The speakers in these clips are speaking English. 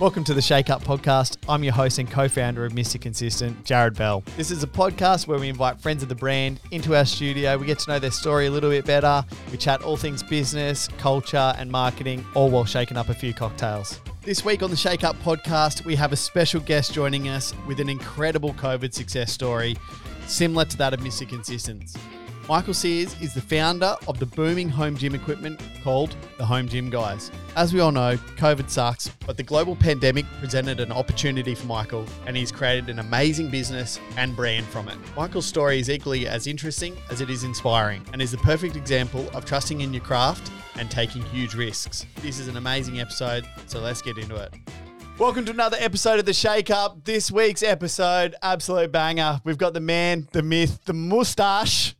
Welcome to the Shake Up Podcast. I'm your host and co founder of Mr. Consistent, Jarrad Bell. This is a podcast where we invite friends of the brand into our studio. We get to know their story a little bit better. We chat all things business, culture, and marketing, all while shaking up a few cocktails. This week on the Shake Up Podcast, we have a special guest joining us with an incredible COVID success story, similar to that of Mr. Consistent. Michael Sears is the founder of the booming home gym equipment called the Home Gym Guys. As we all know, COVID sucks, but the global pandemic presented an opportunity for Michael, and he's created an amazing business and brand from it. Michael's story is equally as interesting as it is inspiring, and is the perfect example of trusting in your craft and taking huge risks. This is an amazing episode, so let's get into it. Welcome to another episode of the Shake Up. This week's episode, absolute banger. We've got the man, the myth, the mustache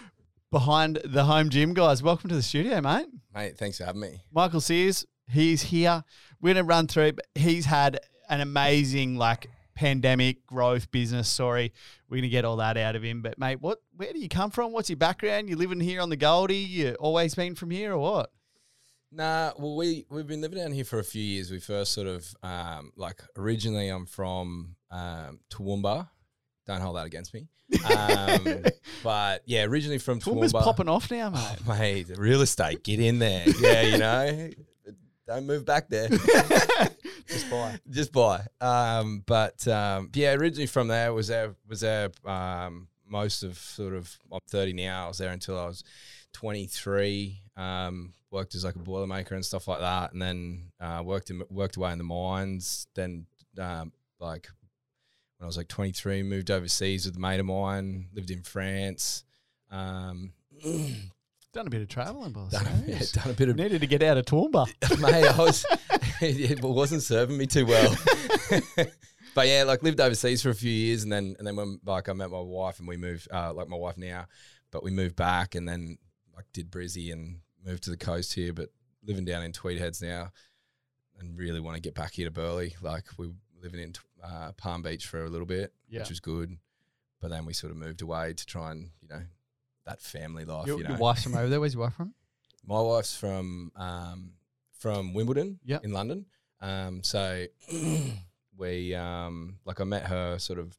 behind the home gym guys. Welcome to the studio, mate. Mate, thanks for having me. Michael Sears, he's here. We're gonna run through. But he's had an amazing like pandemic growth business story. We're gonna get all that out of him. But mate, what? Where do you come from? What's your background? You living here on the Goldie? You always been from here or what? Nah, well, we we've been living down here for a few years. We first sort of um, like originally I'm from um, Toowoomba. Don't hold that against me. Um, but yeah, originally from Toowoomba's Toowoomba. popping off now, mate. Oh, mate, real estate, get in there. Yeah, you know, don't move back there. Just buy. Just buy. Um, but um, yeah, originally from there was there was there um, most of sort of I'm 30 now. I was there until I was 23. Um, worked as like a boilermaker and stuff like that, and then uh, worked in, worked away in the mines. Then um, like when I was like 23, moved overseas with a mate of mine. Lived in France. Um, Done a bit of travelling, boss. done, a, yeah, done a bit of Needed to get out of Toowoomba. mate, I was it wasn't serving me too well. but yeah, like lived overseas for a few years, and then and then when like I met my wife and we moved, uh, like my wife now, but we moved back and then like did Brizzy and moved to the coast here, but living down in Tweed Heads now, and really want to get back here to Burleigh. Like we were living in uh, Palm Beach for a little bit, Yeah. which was good, but then we sort of moved away to try and you know that family life. Your, you know, your wife's from over there. Where's your wife from? my wife's from um, from Wimbledon Yep. in London. Um, so we um, like I met her sort of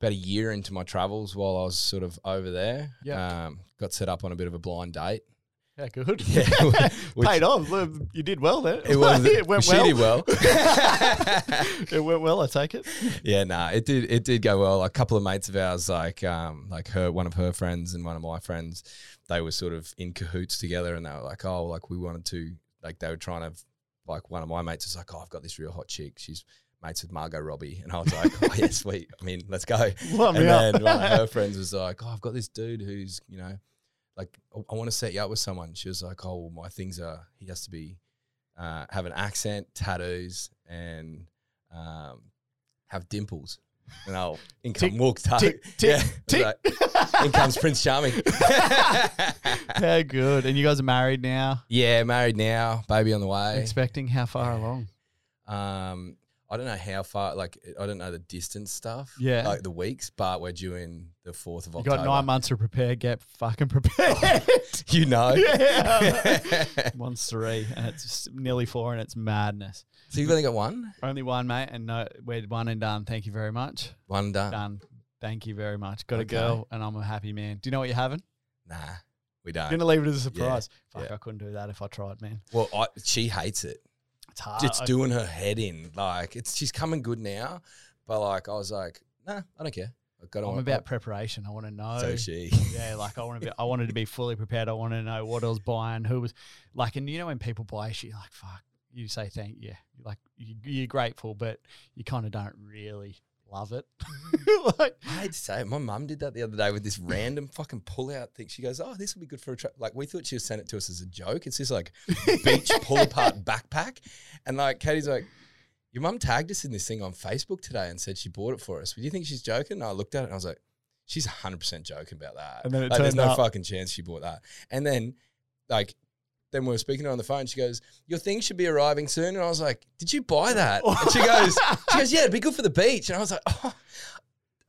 about a year into my travels while I was sort of over there. Yep. Um, got set up on a bit of a blind date. Yeah, good. Yeah, which- Paid off. You did well there. It was it went she well. did well. it went well. I take it. yeah, nah, it did it did go well. A couple of mates of ours, like um, like her, one of her friends and one of my friends, they were sort of in cahoots together, and they were like, oh, like we wanted to, like they were trying to, like one of my mates was like, oh, I've got this real hot chick. She's mates with Margot Robbie, and I was like, oh yeah, sweet. I mean, let's go. Lump and up. then one of her friends was like, oh, I've got this dude who's, you know, like I- want to set you up with someone. She was like, oh, my things are he has to be uh, have an accent, tattoos, and um, have dimples. And I'll in come walk tick, tick, tick, yeah, was like, in comes Prince Charming. How good. And you guys are married now. yeah, married now, baby on the way. Expecting how far along? Um, I don't know how far, like I don't know the distance stuff, Yeah. like the weeks, but we're due in the fourth of October. You October. got nine months to prepare. Get fucking prepared. You know, yeah. One's three, and it's nearly four, and it's madness. so you've only got one, Only one, mate, and no, we're one and done. Thank you very much. one done. Done. Thank you very much. Got a Okay. girl, and I'm a happy man. Do you know what you're having? Nah, we don't. Gonna leave it as a surprise. Fuck, yeah. I couldn't do that if I tried, man. Well, I, she hates it. It's hard. it's doing her head in. Like it's she's coming good now, but like I was like, nah, I don't care. I got I'm about preparation. I want to know. So she. yeah, like I want to be. I wanted to be fully prepared. I want to know what I was buying, who was like, and you know when people buy shit, you're like fuck, you say thank you, like you're grateful, but you kind of don't really love it. Mm-hmm. like, I hate to say it. My mum did that the other day with this random fucking pull out thing. She goes, "Oh, this will be good for a trip." Like we thought she was sent it to us as a joke. It's this like beach pull apart backpack, and like Katie's like, "Your mum tagged us in this thing on Facebook today and said she bought it for us. Do you think she's joking?" And I looked at it and I was like, "She's hundred percent joking about that." And then it like, there's no up. fucking chance she bought that. And then like. Then we were speaking on the phone. She goes, "Your thing should be arriving soon." And I was like, "Did you buy that?" And she goes, "She goes, yeah, it'd be good for the beach." And I was like, "Oh,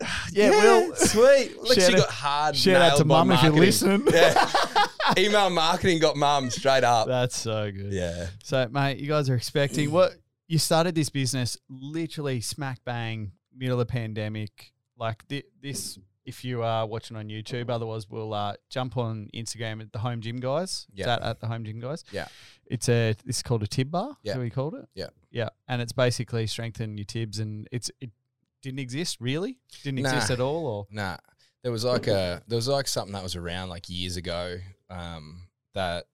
Yeah, Will. sweet. Look, she got hard. shout out to mum if you're listening. Yeah. Email marketing got mum straight up. That's so good. Yeah. So, mate, you guys are expecting what you started this business literally smack bang middle of the pandemic. Like thi- this, if you are watching on YouTube, otherwise we'll uh, jump on Instagram at the Home Gym Guys. Yeah. at, at the Home Gym Guys. Yeah. It's a is called a tib bar. Yeah. we called it? Yeah. Yeah, and it's basically strengthen your tibs, and it's it didn't exist really, didn't exist at all, or Nah, there was like a there was like something that was around like years ago um, that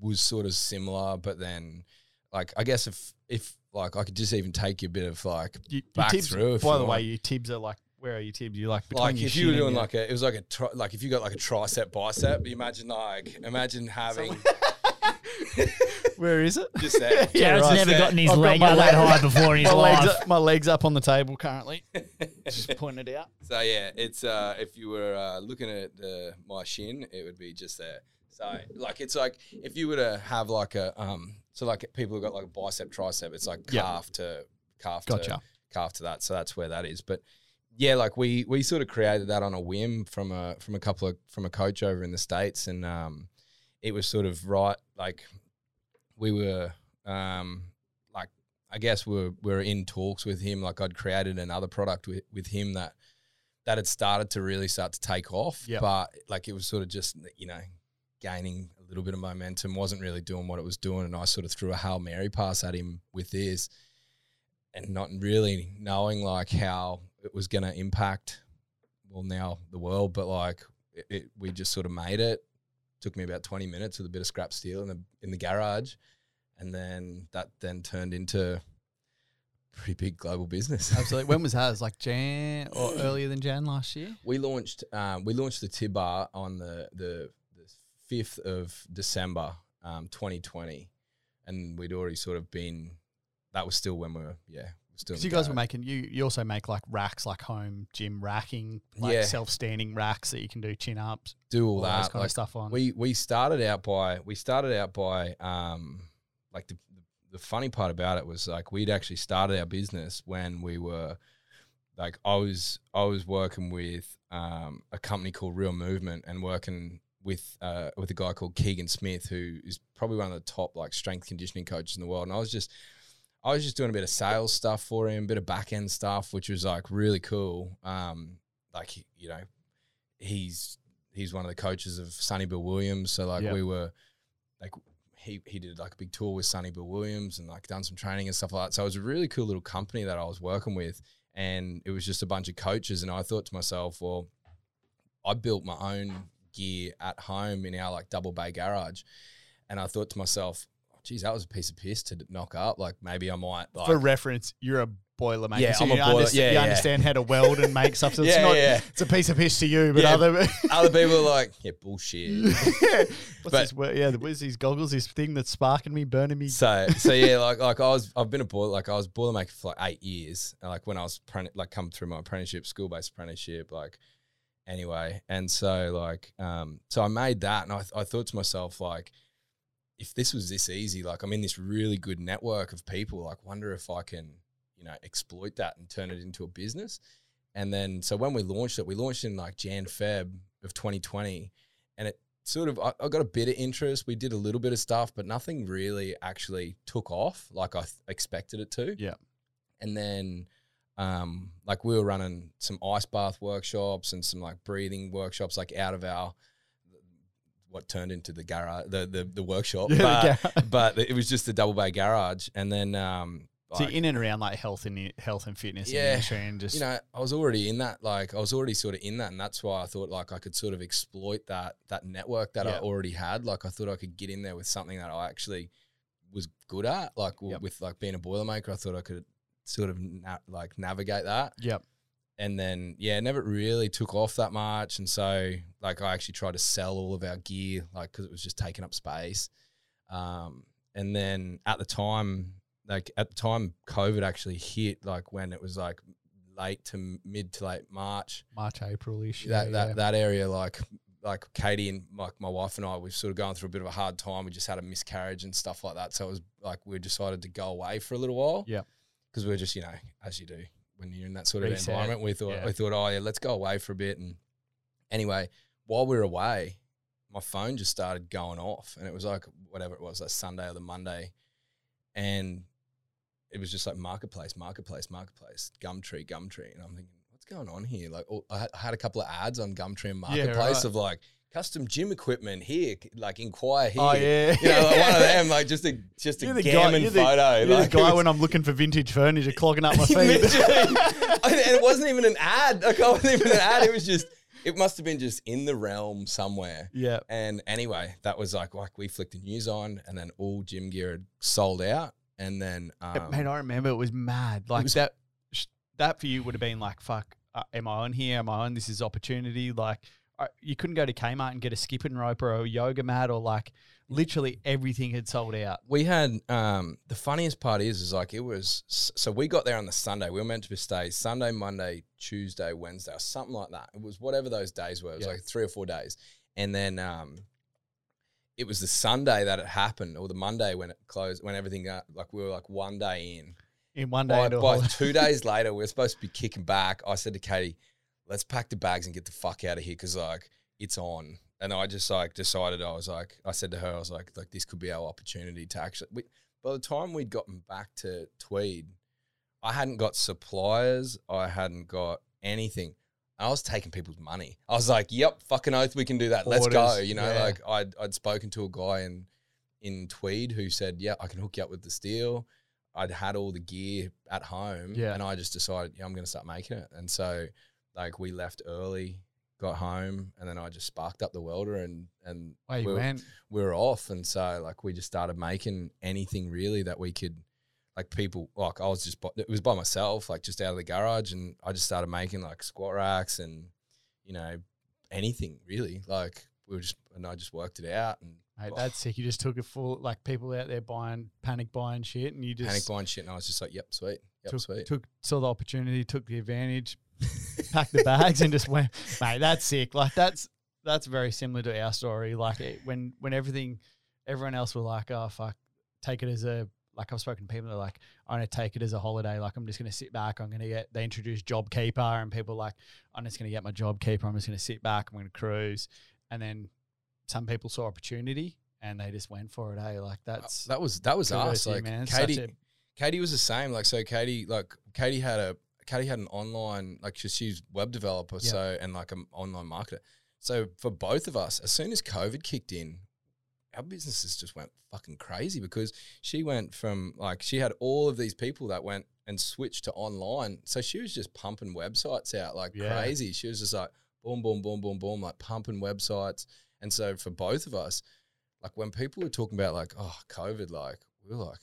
was sort of similar, but then like I guess if if like I could just even take you a bit of like you, Back tibs. through by the way, want. your tibs are like where are your tibs? You like between like your if you were doing like a it was like a tri- like if you got like a tricep bicep, you imagine like imagine having where is it? just there. Yeah, Jarrad's right. never gotten his I've got leg my up that high before in his my legs, life. up, my legs up on the table currently. Just pointing it out. So yeah, it's uh, if you were uh, looking at the, my shin, it would be just there. So like it's like if you were to have like a um, so like people who got like a bicep tricep, it's like Yeah. calf to calf Gotcha. to calf to that. So that's where that is. But yeah, like we we sort of created that on a whim from a from a couple of from a coach over in the states, and um, it was sort of right like we were um like I guess we were we were in talks with him. Like I'd created another product with with him that that had started to really start to take off. Yep. But like it was sort of just you know gaining a little bit of momentum, wasn't really doing what it was doing, and I sort of threw a hail mary pass at him with this, and not really knowing like how it was going to impact. Well, now the world, but like it, it, we just sort of made it. Took me about twenty minutes with a bit of scrap steel in the in the garage, and then that then turned into pretty big global business. Absolutely. When was that? It was like Jan or earlier than Jan last year. We launched um, we launched the Tib Bar on the the the fifth of December, um, 2020, and we'd already sort of been. That was still when we were yeah. Still Because you guys were making you you also make like racks like home gym racking, like Yeah. self standing racks that you can do chin ups, do all all those that kind like of stuff on. we we started out by we started out by um like the the funny part about it was like we'd actually started our business when we were like I was I was working with um a company called Real Movement and working with uh with a guy called Keegan Smith who is probably one of the top like strength conditioning coaches in the world and I was just I was just doing a bit of sales stuff for him, a bit of back end stuff, which was like really cool. Um, like you know, he's he's one of the coaches of Sonny Bill Williams. So like Yep. we were like he he did like a big tour with Sonny Bill Williams and like done some training and stuff like that. So it was a really cool little company that I was working with, and it was just a bunch of coaches. And I thought to myself, well, I built my own gear at home in our like double bay garage, and I thought to myself. Geez, that was a piece of piss to knock up. Like maybe I might like For reference, you're a boiler maker, Yeah, so I'm a you, boiler- underst- yeah, you yeah. understand how to weld and make stuff. So it's Yeah, not yeah. it's a piece of piss to you, but Yeah. other other people are like, yeah, bullshit. What's But- this? Yeah, where's these goggles? This thing that's sparking me, burning me. So so yeah, like like I was I've been a boiler like I was boilermaker for like eight years. Like when I was like come through my apprenticeship, school based apprenticeship, like anyway. And so like um so I made that and I I thought to myself like if this was this easy, like I'm in this really good network of people, like wonder if I can, you know, exploit that and turn it into a business. And then so when we launched it, we launched in like Jan Feb of 2020 and it sort of I, I got a bit of interest. We did a little bit of stuff, but nothing really actually took off like I th- expected it to. Yeah. And then um like we were running some ice bath workshops and some like breathing workshops like out of our what turned into the garage the the, the workshop. Yeah, the but, garage. but it was just a double bay garage and then um So like- in and around like health and health and fitness Yeah. industry and just you know, I was already in that. Like, I was already sort of in that, and that's why I thought like I could sort of exploit that that network that I already had. Like, I thought I could get in there with something that I actually was good at. Like, w- Yep. with like being a boilermaker, I thought I could sort of na- like navigate that. Yep. And then yeah, it never really took off that much, and so like I actually tried to sell all of our gear, like because it was just taking up space. Um, and then at the time, like at the time COVID actually hit, like when it was like late to mid to late March, March, April ish. that that that area, like like Katie and like my wife and I, we've sort of gone through a bit of a hard time. We just had a miscarriage and stuff like that, so it was like we decided to go away for a little while. Yeah. because we are just you know as you do when you're in that sort of Reset, environment, we thought yeah. we thought oh yeah, let's go away for a bit. And anyway, while we were away, my phone just started going off, and it was like whatever it was, that Sunday or the Monday, and it was just like marketplace, marketplace, marketplace, Gumtree, Gumtree, and I'm thinking, what's going on here? Like, all, I had- a couple of ads on Gumtree and Yeah, marketplace right. of like custom gym equipment here, like inquire here. Oh yeah, You know, like one of them, like just a just a You're the guy- gammon you're the- You're like, the guy was- when I'm looking for vintage furniture, clogging up my feet. And it wasn't even an ad. Like, I wasn't even an ad. It was just, it must have been just in the realm somewhere. yeah, And anyway, that was like, like we flicked the news on, and then all gym gear had sold out. And then, um, man, I remember it was mad. Like was- that. That for you would have been like, "Fuck, uh, am I on here? Am I on? This is opportunity." Like, you couldn't go to Kmart and get a skipping rope or a yoga mat or like literally everything had sold out. we had um, the funniest part is is like it was so we got there on the Sunday. We were meant to stay Sunday, Monday, Tuesday, Wednesday, or something like that. It was whatever those days were. It was Yeah. like three or four days, and then um, it was the Sunday that it happened, or the Monday when it closed, when everything got like we were like one day in. In one day, By, by two days later, we are supposed to be kicking back. I said to Katie, "Let's pack the bags and get the fuck out of here because like it's on." And I just like decided I was like I said to her I was like like this could be our opportunity to actually. We, by the time we'd gotten back to Tweed, I hadn't got suppliers. I hadn't got anything. I was taking people's money. I was like, "Yep, fucking oath, we can do that. Let's go." You know, yeah. like I'd I'd spoken to a guy in in Tweed who said, "Yeah, I can hook you up with the steel." I'd had all the gear at home, Yeah. and I just decided, yeah, I'm going to start making it. And so, like, we left early, got home, and then I just sparked up the welder, and and we, were, went. we were off. And so, like, we just started making anything really that we could. Like people, like I was just, by- it was by myself, like just out of the garage, and I just started making like squat racks and, you know, anything really. Like we were just, and I just worked it out and Mate, oh. that's sick. You just took it full, like people out there buying, panic buying shit, and you just panic buying shit, and I was just like, yep, sweet, yep, took, sweet. took saw the opportunity, took the advantage, packed the bags, and just went. Mate, that's sick. Like that's that's very similar to our story. Like it, when when everything, everyone else were like, oh fuck, take it as a like I've spoken to people that are like, I'm gonna take it as a holiday. Like I'm just gonna sit back. I'm gonna get. They introduced Job Keeper, and people like, I'm just gonna get my Job Keeper. I'm just gonna sit back. I'm gonna cruise, and then some people saw opportunity and they just went for it. Hey, like that's that was that was us. Like man. Katie, Katie was the same. Like so, Katie like Katie had a Katie had an online like she, she's web developer, Yeah. so and like an online marketer. So for both of us, as soon as COVID kicked in, our businesses just went fucking crazy because she went from like she had all of these people that went and switched to online. So she was just pumping websites out like Yeah. crazy. She was just like boom, boom, boom, boom, boom, like pumping websites. And so for both of us, like when people were talking about like, oh, COVID, like we were like,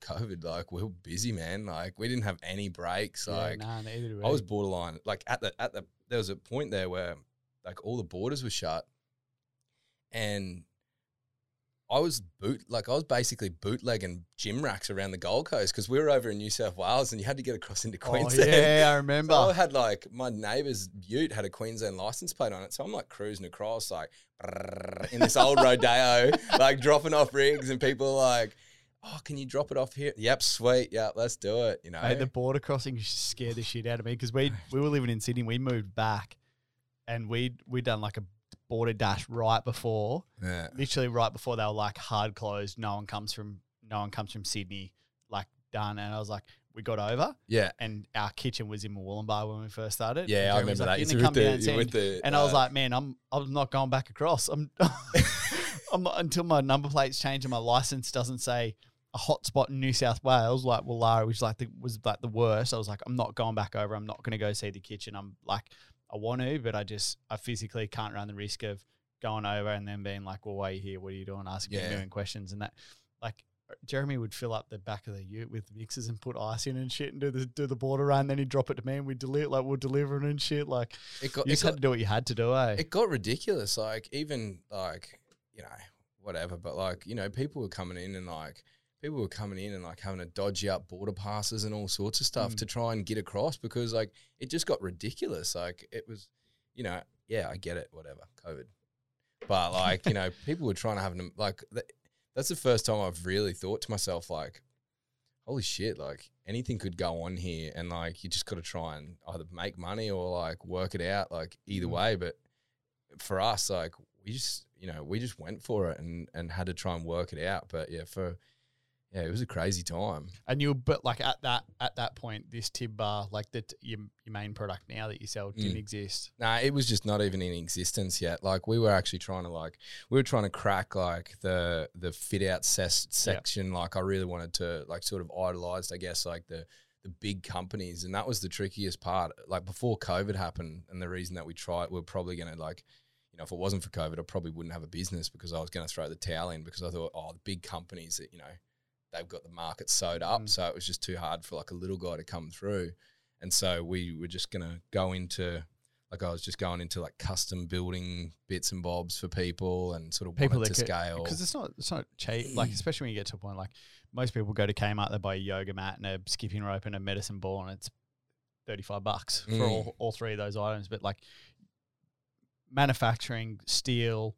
COVID? Like we were busy, man. Like we didn't have any breaks. yeah, Like nah, neither do I was borderline. Like at the at the there was a point there where like all the borders were shut, and I was boot like I was basically bootlegging gym racks around the Gold Coast because we were over in New South Wales and you had to get across into Oh, Queensland. yeah, I remember. So I had like my neighbour's Ute had a Queensland license plate on it, so I'm like cruising across like in this old rodeo, like dropping off rigs, and people like, "Oh, can you drop it off here?" Yep, sweet. Yeah, let's do it. You know, Mate, the border crossing scared the shit out of me because we we were living in Sydney. We moved back, and we we done like a border dash right before, yeah. literally right before they were like hard closed. No one comes from no one comes from Sydney, like done. And I was like, we got over, yeah, and our kitchen was in Wollongbar when we first started. yeah. I remember like, that. "You It's can come down with and the, the, And I was uh, like, man, I'm I'm not going back across. I'm I'm not until my number plate's change and my license doesn't say a hotspot in New South Wales, like Wallara, which like the, was like the worst. I was like, I'm not going back over. I'm not going to go see the kitchen. I'm like, I want to, but I just I physically can't run the risk of going over and then being like, well, why are you here? What are you doing? Asking Yeah. million questions and that, like. Jeremy would fill up the back of the ute with mixes and put ice in and shit and do the do the border run. Then he'd drop it to me and we'd deliver like we're delivering and shit. Like it got, you just got had to do what you had to do, eh? it got ridiculous. Like even like you know whatever, but like you know people were coming in and like people were coming in and like having to dodge out border passes and all sorts of stuff Mm. to try and get across because like it just got ridiculous. Like it was, you know, yeah, I get it, whatever, COVID, but like you know people were trying to have them like th- that's the first time I've really thought to myself like. Holy shit! Like anything could go on here, and like you just got to try and either make money or like work it out. Like either Mm. way, but for us, like we just you know we just went for it and and had to try and work it out. But yeah, for yeah, it was a crazy time. And you, but like at that at that point, this tib bar, like the your, your main product now that you sell, didn't Mm. exist. Nah, it was just not even in existence yet. Like we were actually trying to like we were trying to crack like the the fit out ses- section. Like I really wanted to like sort of idolized, I guess, like the the big companies, and that was the trickiest part. Like before COVID happened, and the reason that we tried, we are probably gonna like. You know, if it wasn't for COVID, I probably wouldn't have a business because I was going to throw the towel in because I thought, oh, the big companies that you know, they've got the market sewed up, Mm. so it was just too hard for like a little guy to come through, and so we were just to go into like I was just going into like custom building bits and bobs for people and sort of People that to could- scale. because it's not it's not cheap. Like especially when you get to a point like most people go to Kmart, they buy a yoga mat and a skipping rope and a medicine ball, and it's thirty five bucks for Mm. all, all three of those items. But like manufacturing, steel,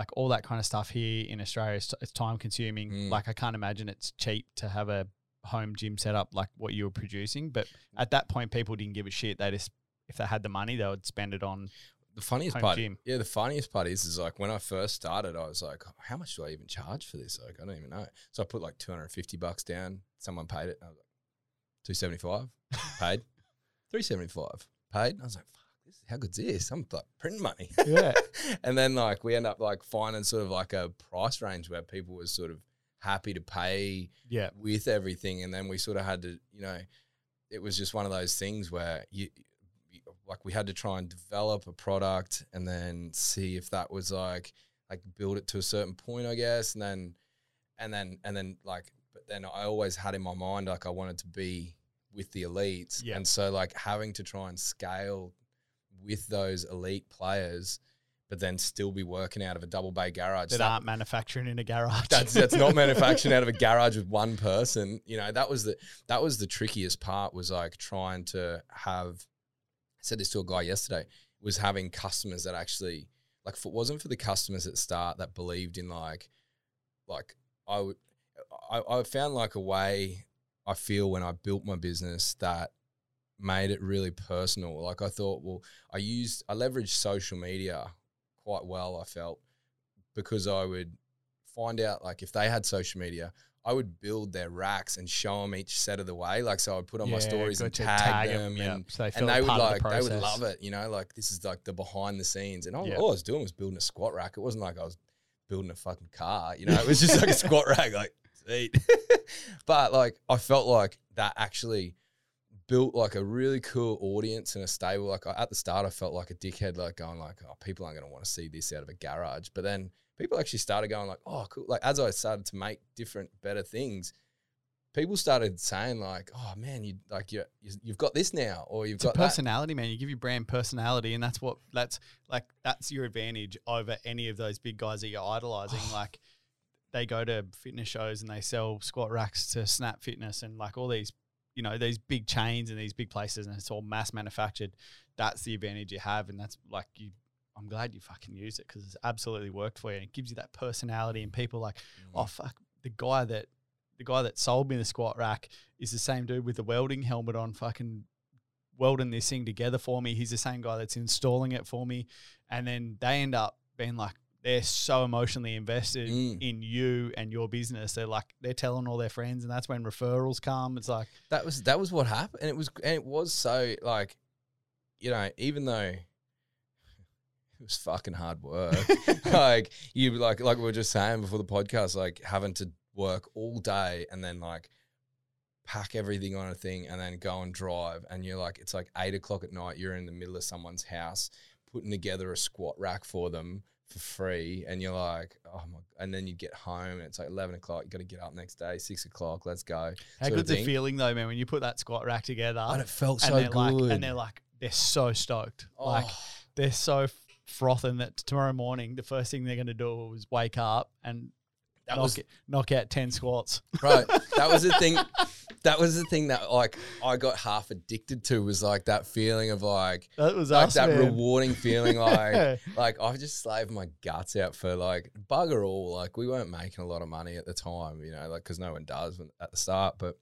like all that kind of stuff here in Australia, it's, it's time consuming. Mm. Like I can't imagine it's cheap to have a home gym set up like what you were producing. But at that point, people didn't give a shit. They just if they had the money, they would spend it on. the funniest part, gym. yeah, the funniest part is, is like when I first started, I was like, how much do I even charge for this? Like, I don't even know. So I put like 250 bucks down. Someone paid it. I was like, 275 paid, 375 paid. I was like, how good's this? I'm like printing money. Yeah. and then like we end up like finding sort of like a price range where people were sort of happy to pay Yeah. with everything and then we sort of had to you know it was just one of those things where you you- like we had to try and develop a product and then see if that was like like build it to a certain point i guess and then and then and then like but then i always had in my mind like i wanted to be with the elites Yeah. and so like having to try and scale with those elite players but then still be working out of a double bay garage That that- aren't manufacturing in a garage. that's that's not manufacturing out of a garage with one person. You know, that was the that was the trickiest part was like trying to have I said this to a guy yesterday, was having customers that actually like if it wasn't for the customers at the start that believed in like like I would I, I found like a way I feel when I built my business that made it really personal. Like I thought, well, I used I leveraged social media quite well, I felt, because I would find out like if they had social media, I would build their racks and show them each set of the way. Like so, I'd put on my stories and tag, Tag 'em, them, yeah, and so they and they would of the like they would love it. You know, like this is like the behind the scenes. And all, Yeah. all I was doing was building a squat rack. It wasn't like I was building a fucking car. You know, it was just like a squat rack. Like sweet. but like I felt like that actually built like a really cool audience and a stable. Like I, at the start, I felt like a dickhead, like going like, oh, people aren't going to want to see this out of a garage. But then people actually started going like, oh, cool. Like as I started to make different, better things, people started saying like, oh man, you like you you've got this now, or you've It's a got that. personality, man. You give your brand personality, and that's what that's like. That's your advantage over any of those big guys that you're idolizing. like they go to fitness shows and they sell squat racks to Snap Fitness and like all these, you know, these big chains and these big places, and it's all mass manufactured. That's the advantage you have, and that's like you. I'm glad you fucking use it because it's absolutely worked for you. And it gives you that personality, and people like, Mm. oh fuck, the guy that the guy that sold me the squat rack is the same dude with the welding helmet on, fucking welding this thing together for me. He's the same guy that's installing it for me, and then they end up being like they're so emotionally invested Mm. in you and your business. They're like they're telling all their friends, and that's when referrals come. It's like that was that was what happened and it was and it was so like you know even though it was fucking hard work like you like like we were just saying before the podcast like having to work all day and then like pack everything on a thing and then go and drive and you're like it's like eight o'clock at night you're in the middle of someone's house putting together a squat rack for them for free and you're like oh my and then you get home and it's like 11 o'clock you got to get up next day six o'clock let's go how good's the feeling though, man, when you put that squat rack together and it felt and so good like and they're like they're so stoked, oh. like Oh. they're so frothing that tomorrow morning the first thing they're going to do is wake up and that knock, was it, knock out ten squats. right. That was the thing. That was the thing that like I got half addicted to was like that feeling of like That was like us, that man. rewarding feeling like like I've just slaved my guts out for like bugger all. Like we weren't making a lot of money at the time, you know, like because no one does when, at the start, but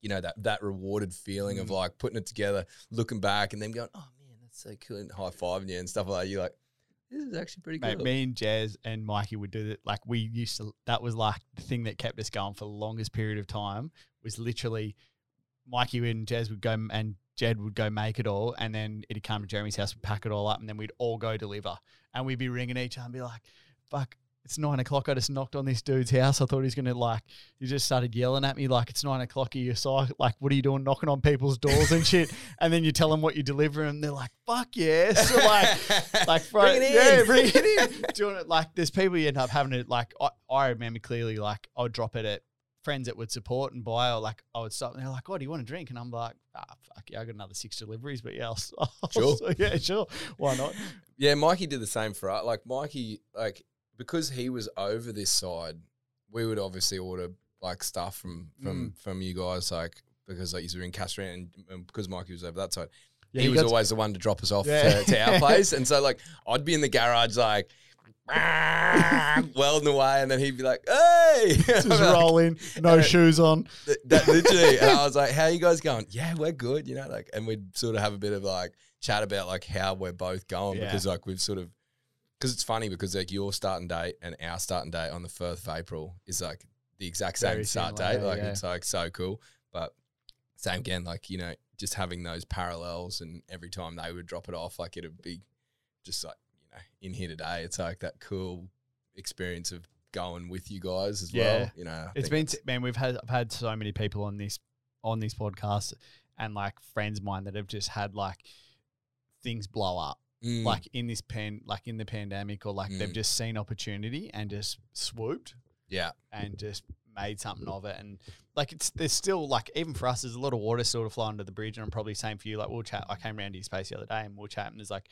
you know that that rewarded feeling of Mm. like putting it together, looking back, and then going, oh man, that's so cool, and high fiving you and stuff like that. You're like, this is actually pretty Mate, good. me and Jazz and Mikey would do that. Like we used to. That was like the thing that kept us going for the longest period of time. Was literally Mikey and Jazz would go and Jed would go make it all, and then it'd come to Jeremy's house, we'd pack it all up, and then we'd all go deliver, and we'd be ringing each other and be like, "Fuck." It's nine o'clock. I just knocked on this dude's house. I thought he was gonna like. He just started yelling at me like it's nine o'clock. Are you psych? Like, what are you doing, knocking on people's doors and shit? And then you tell them what you deliver, and they're like, "Fuck yeah!" So like, like bro, Bring it in. yeah, bring it in. Doing it like there's people you end up having to like. I, I remember clearly like I would drop it at friends that would support and buy, or like I would stop and they're like, "Oh, do you want a drink?" And I'm like, "Ah, fuck yeah, I got another six deliveries, but yeah, I'll, I'll Sure. yeah, sure, why not?" Yeah, Mikey did the same for us. Like Mikey, like because he was over this side, we would obviously order like stuff from from Mm. from you guys, like because like you were in Castro and, and because Mikey was over that side, Yeah, he was always the one to drop us off Yeah. to, to our place, and so like I'd be in the garage like. welding away, and then he'd be like, "Hey!" just I'm like, roll in, no shoes on. Th- that literally and I was like, How you guys going? Yeah, we're good, you know, like and we'd sort of have a bit of like chat about like how we're both going Yeah. because like we've sort of because it's funny because like your starting date and our starting date on the first of April is like the exact same Very start date. Like yeah. it's like so cool. But same again, like, you know, just having those parallels and every time they would drop it off, like it'd be just like, know, in here today, it's like that cool experience of going with you guys as Yeah. well. You know, I It's think been that's- man, we've had I've had so many people on this on this podcast and like friends of mine that have just had like things blow up Mm. like in this pan like in the pandemic or like they've Mm. just seen opportunity and just swooped yeah. and just made something of it and like it's there's still like even for us there's a lot of water sort of flowing under the bridge and I'm probably same for you like we'll chat I came around to your space the other day and we'll chat and there's like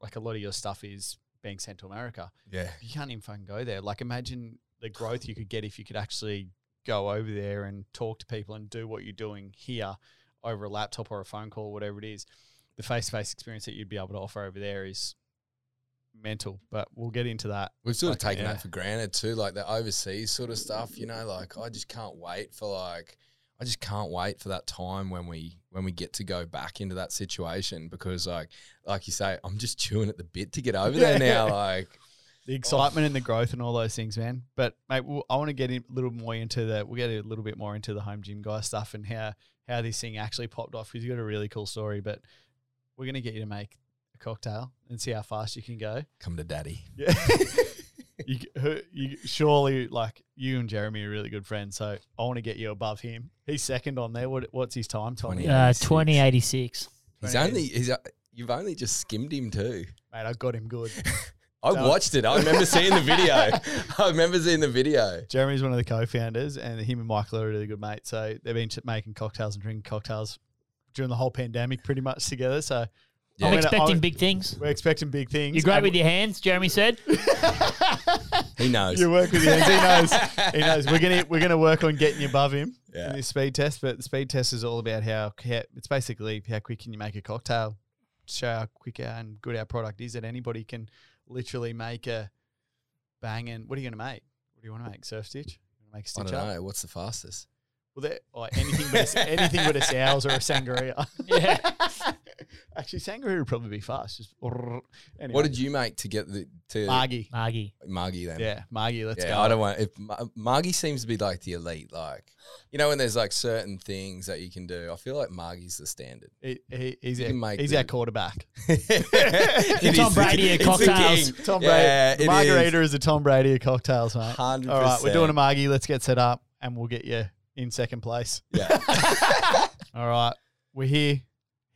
like a lot of your stuff is being sent to America Yeah. you can't even fucking go there. Like, imagine the growth you could get if you could actually go over there and talk to people and do what you're doing here over a laptop or a phone call, whatever it is. The face to face experience that you'd be able to offer over there is mental, but we'll get into that. We've sort of taken yeah. that for granted too, like the overseas sort of stuff. You know, like I just can't wait for like I just can't wait for that time when we when we get to go back into that situation because like like you say, I'm just chewing at the bit to get over there now. Like The excitement and the growth and all those things, man. But mate, we'll, I want to get in a little more into the. We'll get a little bit more into the home gym guy stuff and how how this thing actually popped off because you got a really cool story. But we're gonna get you to make a cocktail and see how fast you can go. come to daddy. Yeah. you, who- you surely like you and Jeremy are really good friends, so I want to get you above him. He's second on there. What what's his time? Twenty. Uh, 86. 2086. He's only he's uh, you've only just skimmed him too. mate. I got him good. I No. watched it. I remember seeing the video. I remember seeing the video. Jeremy's one of the co-founders, and him and Michael are really good mates. So they've been making cocktails and drinking cocktails during the whole pandemic, pretty much together. So Yeah. I'm gonna- expecting I'm- big things. we're expecting big things. You're great And with your hands, Jeremy said. He knows. You work with your hands. He knows. He knows. We're gonna we're gonna work on getting you above him Yeah. in this speed test. But the speed test is all about how, how it's basically how quick can you make a cocktail. Show how quick and good our product is that anybody can literally make a banging. What are you gonna make? What do you want to make? Surf stitch? You Make a I stitch don't up? know. What's the fastest? Well, there, or anything but a, anything but a sours or a sangria. Yeah. Actually, sangria would probably be fast. Just anyway. What did you make to get the to Margie? Margie. Margie then? Yeah, Margie. Let's yeah, go. I don't want if Ma- Margie seems to be like the elite, like you know when there's like certain things that you can do. I feel like Margie's the standard. He, he, he's You our, he's the- our quarterback. Tom is- Brady of cocktails. Tom Yeah, Brady. it Margarita is. a Tom Brady of cocktails, mate. Hundred All right, we're doing a percent. Margie. Let's get set up and we'll get you in second place. Yeah. All right, we're here.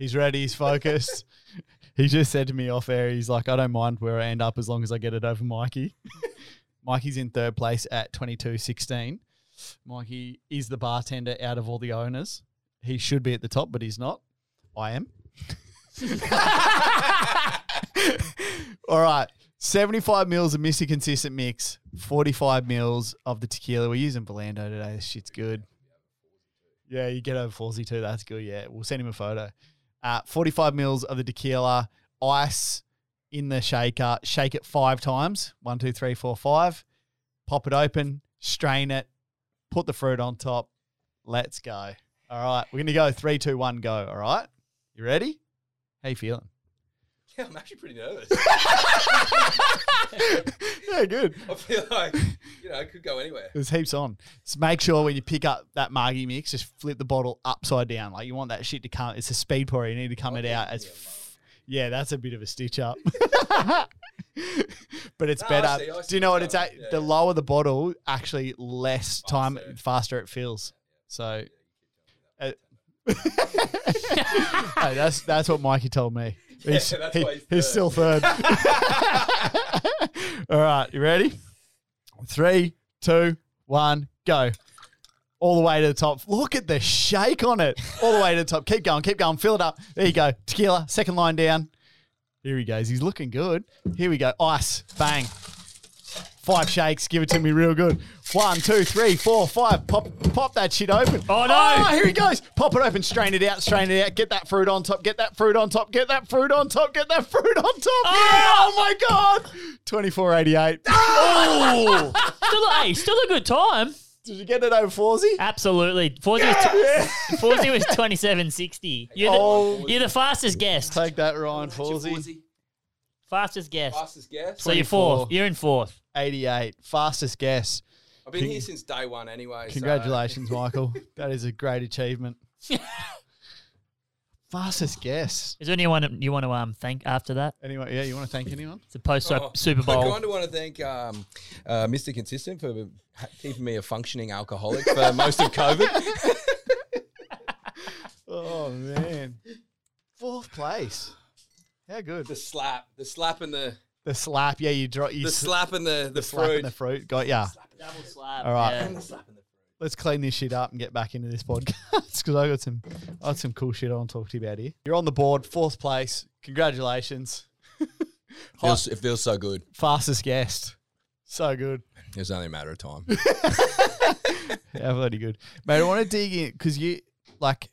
He's ready. He's focused. he just said to me off air, he's like, I don't mind where I end up as long as I get it over Mikey. Mikey's in third place at 22.16. Mikey is the bartender out of all the owners. He should be at the top, but he's not. I am. all right. 75 mils of Mr. Consistent Mix, 45 mils of the tequila. We're using Volando today. This shit's good. Yeah, you get over Forzy too. That's good. Yeah, we'll send him a photo. Uh, 45 mils of the tequila, ice in the shaker. Shake it five times. One, two, three, four, five. Pop it open, strain it, put the fruit on top. Let's go. All right, we're gonna go three, two, one, go. All right, you ready? How you feeling? Yeah, I'm actually pretty nervous. yeah, good. I feel like you know it could go anywhere. There's heaps on. Just make sure when you pick up that Margie mix, just flip the bottle upside down. Like you want that shit to come. It's a speed pour. You need to come it out as. f- Yeah, that's a bit of a stitch up. but it's No, I better. see, I Do see you know what it's at? Yeah, the yeah. lower the bottle, actually less time Faster. faster it feels. So. uh, hey, that's that's what Mikey told me. He's, that's he- why he's he's still third. All right, you ready? Three, two, one, go. All the way to the top. Look at the shake on it. All the way to the top. Keep going, keep going. Fill it up. There you go. Tequila, second line down. Here he goes. He's looking good. Here we go. Ice. Bang. Five shakes. Give it to me real good. One, two, three, four, five. Pop pop that shit open. Oh, no. Ah, here he goes. Pop it open. Strain it out. Strain it out. Get that fruit on top. Get that fruit on top. Get that fruit on top. Get that fruit on top. Oh, oh my God. 2488. Oh, still, a- hey, still a good time. Did you get it over Fawsey? Absolutely. Forsey was, Yeah. Was 2760. You're the, Oh. you're the fastest guest. Take that, Ryan Fawsey. Fastest guess. Fastest guess. So you're 24. fourth. You're in fourth. 88. Fastest guess. I've been here since day one anyway. so- Congratulations, Michael. That is a great achievement. Fastest guess. Is there anyone you want to um thank after that? Anyway, yeah, you want to thank anyone? It's a post Oh, Super I Bowl. kind of want to thank um, uh, Mr. Consistent for keeping me a functioning alcoholic for most of COVID. Oh, man. Fourth place. How good. the slap, the slap and the The slap. Yeah, you draw. You the s- slap and the the, the slap fruit. and the fruit. Got ya. Double slap. All right. yeah. And the slap and the fruit. Let's clean this shit up and get back into this podcast because I got some, I got some cool shit I want to talk to you about here. You're on the board, fourth place. Congratulations. Feels, it feels so good. Fastest guest. So good. It's only a matter of time. Yeah, bloody good. Mate, I want to dig in because you, like,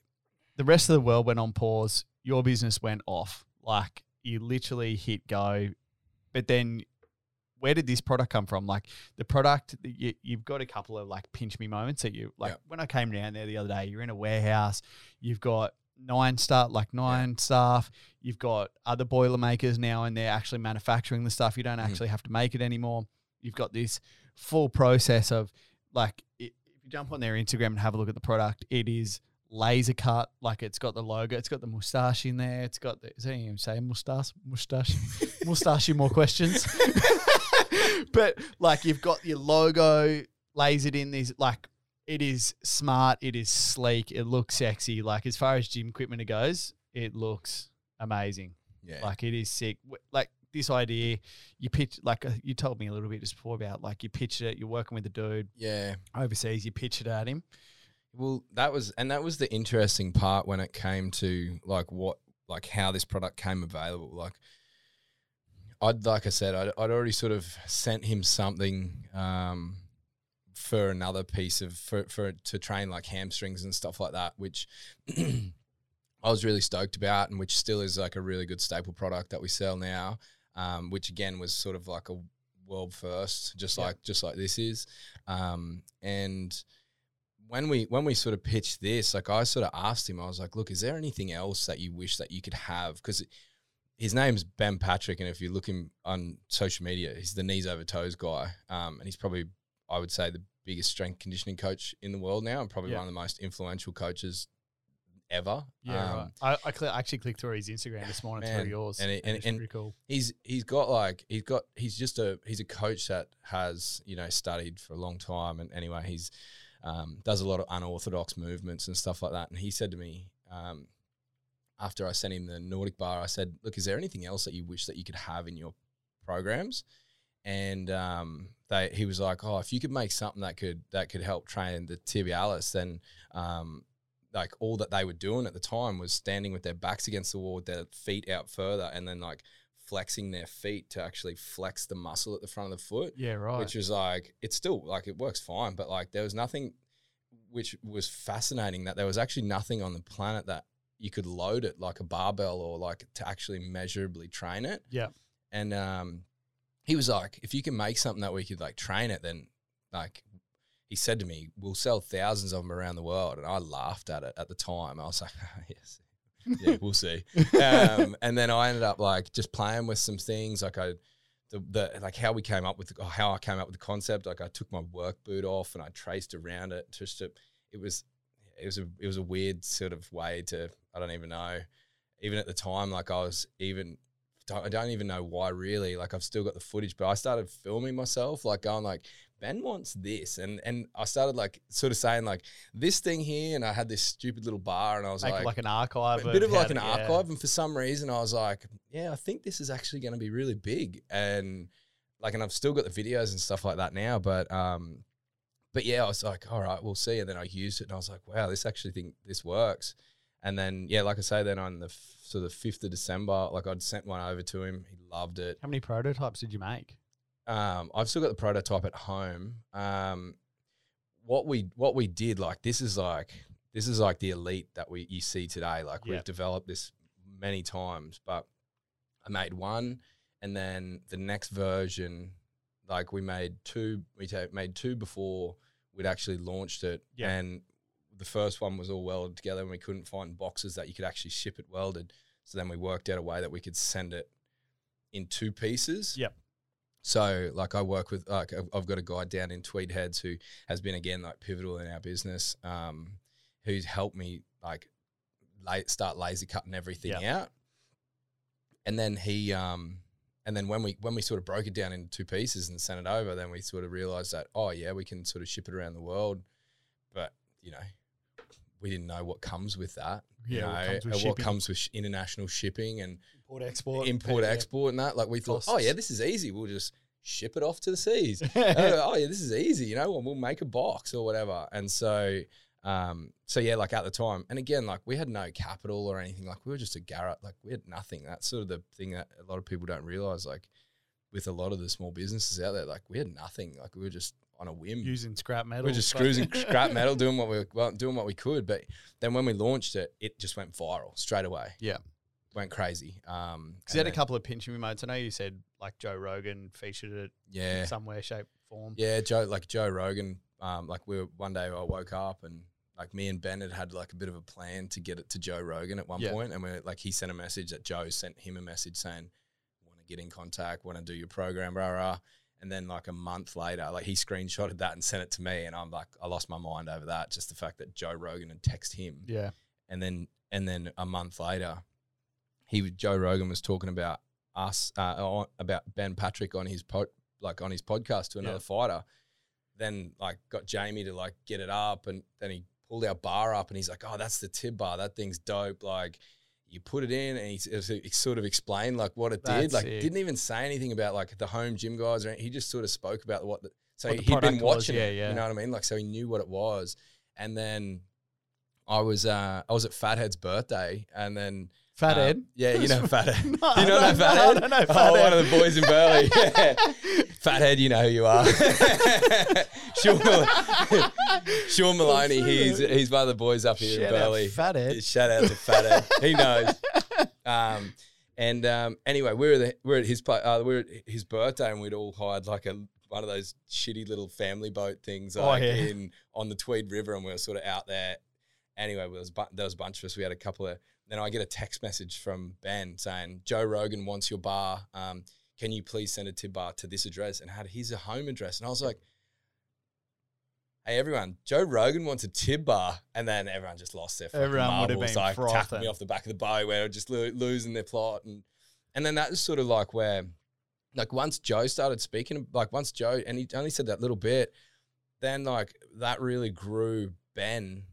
the rest of the world went on pause. Your business went off. Like, you literally hit go. But then, where did this product come from? Like, the product, you, you've got a couple of, like, pinch me moments that you, like, Yeah. when I came down there the other day, you're in a warehouse, you've got nine staff, like nine staff. You've got other boilermakers now, and they're actually manufacturing the stuff. You don't mm-hmm. actually have to make it anymore. You've got this full process of like i if you jump on their Instagram and have a look at the product, it is laser cut. Like it's got the logo, it's got the mustache in there. It's got the is that even say mustache, mustache, mustache. More questions, but like you've got your logo lasered in these like. It is smart. It is sleek. It looks sexy. Like as far as gym equipment goes, it looks amazing. Yeah. Like it is sick. Like this idea, you pitch like uh, you told me a little bit just before about like you pitched it. You're working with a dude yeah. overseas. You pitch it at him. Well, that was and that was the interesting part when it came to like what like how this product came available. Like I'd like I said, I'd, I'd already sort of sent him something um, for another piece of for, for to train like hamstrings and stuff like that, which I was really stoked about, and which still is like a really good staple product that we sell now. Um, which again was sort of like a world first, just like just like this is. Um, and when we when we sort of pitched this, like I sort of asked him, I was like, "Look, is there anything else that you wish that you could have?" Because his name's Ben Patrick, and if you look him on social media, he's the knees over toes guy, um, and he's probably, I would say, the biggest strength conditioning coach in the world now, and probably Yeah. one of the most influential coaches ever. Yeah, Um, right. I, I cl- actually clicked through his Instagram this morning Man, through yours, and it- and- it's and- pretty cool. he's he's got like he's got he's just a he's a coach that has you know studied for a long time and anyway he's um, does a lot of unorthodox movements and stuff like that. And he said to me um, after I sent him the Nordic bar I said look is there anything else that you wish that you could have in your programs? And um, they he was like oh if you could make something that could that could help train the tibialis then um, like all that they were doing at the time was standing with their backs against the wall, with their feet out further, and then like flexing their feet to actually flex the muscle at the front of the foot, Yeah, right. which was like it's still like it works fine, but like there was nothing which was fascinating that there was actually nothing on the planet that you could load it like a barbell or like to actually measurably train it. yeah, And um, he was like, if you can make something that we could like train it, then like he said to me, we'll sell thousands of them around the world. And I laughed at it at the time. I was like, yes, yeah, we'll see. Um, and then I ended up like just playing with some things, like I, the, the like how we came up with the, how I came up with the concept. Like I took my work boot off and I traced around it. Just to, it was, it was a it was a weird sort of way to I don't even know. Even at the time, like I was even I don't even know why really. Like I've still got the footage, but I started filming myself, like going like Ben wants this, and and I started like sort of saying like this thing here, and I had this stupid little bar, and I was Make like, like an archive. a bit of how like to- an yeah. archive, and for some reason I was like, yeah, I think this is actually going to be really big, and like, and I've still got the videos and stuff like that now, but um, but yeah, I was like, all right, we'll see, and then I used it, and I was like, wow, this actually think this works, and then yeah, like I say, then on the f- sort of fifth of December, like I'd sent one over to him, he loved it. How many prototypes did you make? Um, I've still got the prototype at home. Um, what we what we did like this is like this is like the elite that we you see today. Like Yeah. we've developed this many times, but I made one, and then the next version, like we made two. We ta- made two before we'd actually launched it, Yeah. and the first one was all welded together, and we couldn't find boxes that you could actually ship it welded. So then we worked out a way that we could send it in two pieces. Yep. So like I work with like I've- got a guy down in Tweed Heads who has been again like pivotal in our business, um, who's helped me like la- start laser cutting everything Yeah. out. And then he um and then when we when we sort of broke it down into two pieces and sent it over, then we sort of realized that oh yeah, we can sort of ship it around the world, but you know we didn't know what comes with that. you Yeah, what know, comes with what comes with sh- international shipping and Import export. import export and that. Like we thought, oh yeah, this is easy. We'll just ship it off to the seas. oh oh, yeah, this is easy. You know, and we'll make a box or whatever. And so, um, so yeah, like at the time, and again, like we had no capital or anything. Like we were just a garret. Like we had nothing. That's sort of the thing that a lot of people don't realize. Like with a lot of the small businesses out there, like we had nothing. Like we were just on a whim. Using scrap metal. We We're just cruising scrap metal, doing what we were well, doing what we could. But then when we launched it, it just went viral straight away. Yeah. Went crazy. Um, Because you had a couple of pinch me moments. I know you said like Joe Rogan featured it yeah, in some way, shape, form. Yeah, Joe, like Joe Rogan, um, like we were one day I woke up and like me and Ben had had like a bit of a plan to get it to Joe Rogan at one Yeah. point, and we're like he sent a message that Joe sent him a message saying, "Want to get in contact? Want to do your program?" Rah rah. And then like a month later, like he screenshotted that and sent it to me, and I'm like, I lost my mind over that. Just the fact that Joe Rogan had texted him, Yeah. and then and then a month later, he was- Joe Rogan was talking about us uh, on, about Ben Patrick on his pod, like on his podcast to another Yeah. fighter. Then like got Jamie to like get it up, and then he pulled our bar up, and he's like, "Oh, that's the tib bar. That thing's dope." Like. You put it in, and he, he sort of explained like what it That's did. Like, sick. didn't even say anything about like the home gym guys, or anything. he just sort of spoke about what. The, so What he'd been product was, watching yeah, it. yeah. You know what I mean? Like, so he knew what it was. And then I was uh, I was at Fathead's birthday, and then Fat um, Ed. yeah, you know Fathead. No, you know that know- I don't know Oh, Fathead. one of the boys in Burleigh. Yeah. Fathead, you know who you are. Sean, Mal- Sean Maloney, he's he's one of the boys up here Shout in out Burleigh. Fat Ed. Shout out to Fathead. he knows. Um, and um, anyway, we were the, we we're at his pla- uh, we we're at his birthday, and we'd all hired like a one of those shitty little family boat things Oh, yeah. in on the Tweed River, and we were sort of out there. Anyway, there was, there was a bunch of us. We had a couple of. Then I get a text message from Ben saying Joe Rogan wants your bar. Um, can you please send a tib bar to this address? And had his home address, and I was like. Hey everyone, Joe Rogan wants a tib bar, and then everyone just lost their fucking Everyone would have marbles, been like frothing. me off the back of the boat, where just lo- losing their plot, and and then that was sort of like where, like once Joe started speaking, like once Joe, and he only said that little bit, then like that really grew Ben,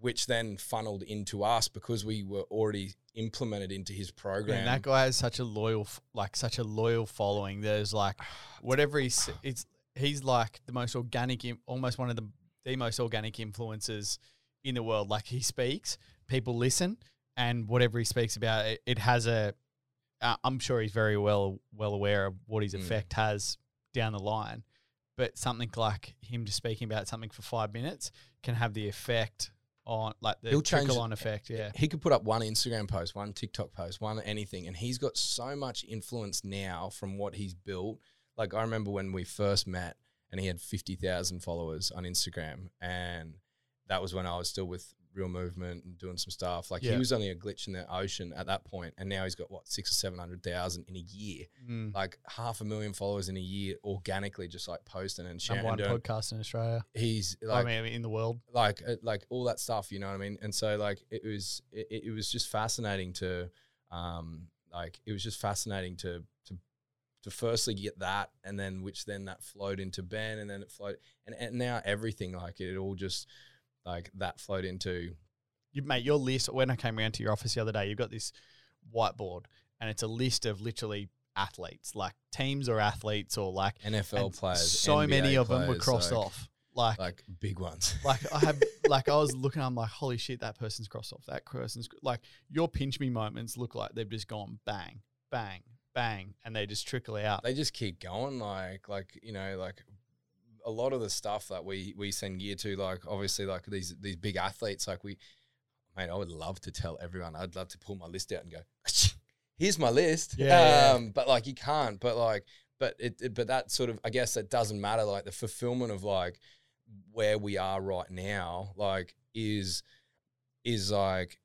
which then funneled into us because we were already implemented into his program. And that guy has such a loyal, like such a loyal following. There's like, whatever he's, it's he's like the most organic, almost one of the the most organic influencers in the world. Like he speaks, people listen, and whatever he speaks about, it, it has a. Uh, I'm sure he's very well well aware of what his Mm. effect has down the line, but something like him just speaking about something for five minutes can have the effect on like the He'll change trickle it- on effect. Yeah, He could put up one Instagram post, one TikTok post, one anything, and he's got so much influence now from what he's built. Like I remember when we first met, and he had fifty thousand followers on Instagram, and that was when I was still with real movement and doing some stuff. Like Yeah. he was only a glitch in the ocean at that point, and now he's got what six or seven hundred thousand in a year, Mm. like half a million followers in a year organically, just like posting and sharing. Number one podcast in Australia. He's like, I mean, in the world. like uh, like all that stuff you know what i mean and so like it was it, it was just fascinating to um like it was just fascinating to to to firstly get that and then which then that flowed into ben and then it flowed and, and now everything like it all just like that flowed into You mate, your list when I came around to your office the other day, you've got this whiteboard and it's a list of literally athletes, like teams or athletes or like nfl players So NBA many of them were crossed like, off. Like, like like big ones like I have like I was looking, I'm like, holy shit, that person's crossed off. That person's like your pinch me moments look like they've just gone bang, bang, bang, and they just trickle out. they just keep going like like you know like a lot of the stuff that we we send gear to like obviously like these these big athletes like we mate i would love to tell everyone i'd love to pull my list out and go here's my list Yeah, yeah. um but like you can't but like but it, it but that sort of i guess that doesn't matter like the fulfillment of like where we are right now like is is like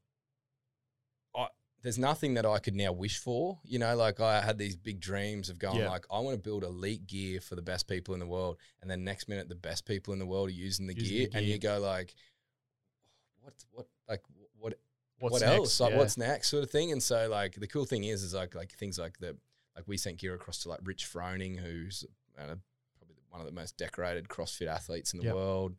there's nothing that I could now wish for. You know, like I had these big dreams of going Yeah. like I want to build elite gear for the best people in the world, and then next minute the best people in the world are using the, Using gear, the and you go like, what, what, like what, What's what next? else? Like Yeah. what's next, sort of thing. And so like the cool thing is, is like like things like the like we sent gear across to like Rich Froning, who's uh, probably one of the most decorated CrossFit athletes in the Yep. world.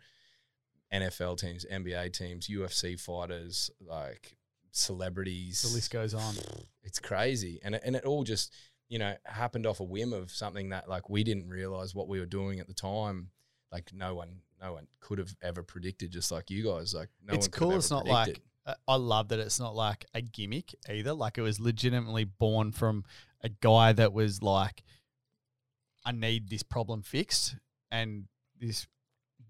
NFL teams, NBA teams, UFC fighters, like celebrities. The list goes on. It's crazy, and it, and it all just you know happened off a whim of something that like we didn't realize what we were doing at the time. Like no one, no one could have ever predicted. Just like you guys, like no it's one could cool. It's not like predicted. I love that it's not like a gimmick either. Like it was legitimately born from a guy that was like, I need this problem fixed, and this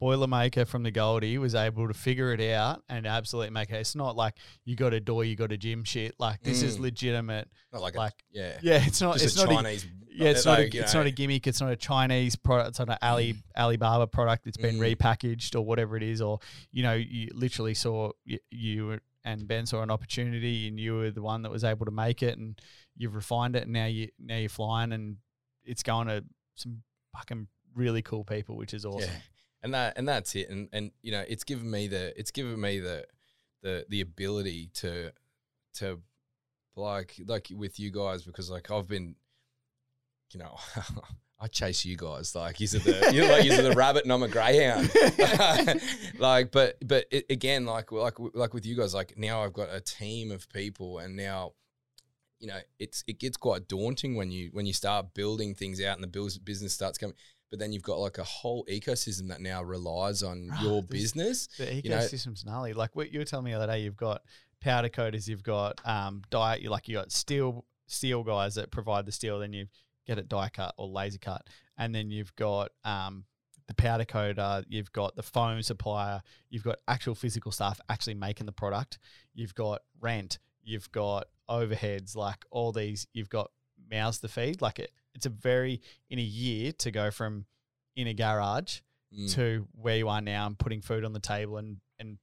boilermaker from the Goldie was able to figure it out and absolutely make it. It's not like you got a door, you got a gym shit. Like this is Mm. legitimate. not like, like, a, yeah, Yeah, it's not. just it's a not a, Chinese. yeah, it's not. A, it's know, not a gimmick. It's not a Chinese product. It's not an Ali Alibaba product that's been Mm. repackaged or whatever it is. Or you know, you literally saw you, you and Ben saw an opportunity, and you were the one that was able to make it, and you've refined it, and now you now you're flying, and it's going to some fucking really cool people, which is awesome. Yeah. And that and that's it. And and you know, it's given me the it's given me the the the ability to to like like with you guys because like I've been you know I chase you guys like you're the you're like you're the rabbit and I'm a greyhound like but but it, again like like like with you guys like now I've got a team of people and now you know it's it gets quite daunting when you when you start building things out and the business starts coming but then you've got like a whole ecosystem that now relies on Right, your this- business The You know- ecosystem's gnarly. Like what you were telling me the other day, you've got powder coaters, you've got um diet, you like you got steel steel guys that provide the steel, then you get it die cut or laser cut, and then you've got um the powder coater, you've got the foam supplier, you've got actual physical staff actually making the product, you've got rent, you've got overheads, like all these, you've got mouths to feed. Like it, it's a very in a year to go from in a garage Mm. to where you are now and putting food on the table and and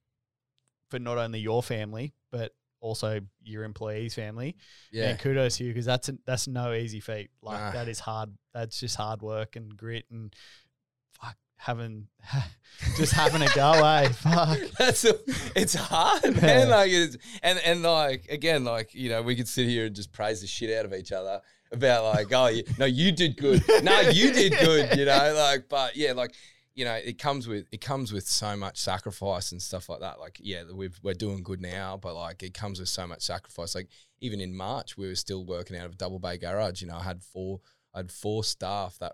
for not only your family but also your employees' family. yeah And kudos to you because that's a, that's no easy feat. Like Nah. that is hard. That's just hard work and grit and fuck having just having a go. Eh, fuck. That's a, it's hard, Yeah. man. Like it's, and and like again, like you know, we could sit here and just praise the shit out of each other about like, oh, you, no, you did good. No, you did good. You know, like, but yeah, like you know, it comes with it comes with so much sacrifice and stuff like that. Like, yeah, we've we're doing good now, but like it comes with so much sacrifice. Like even in March, we were still working out of a double bay garage. You know, I had four I had four staff that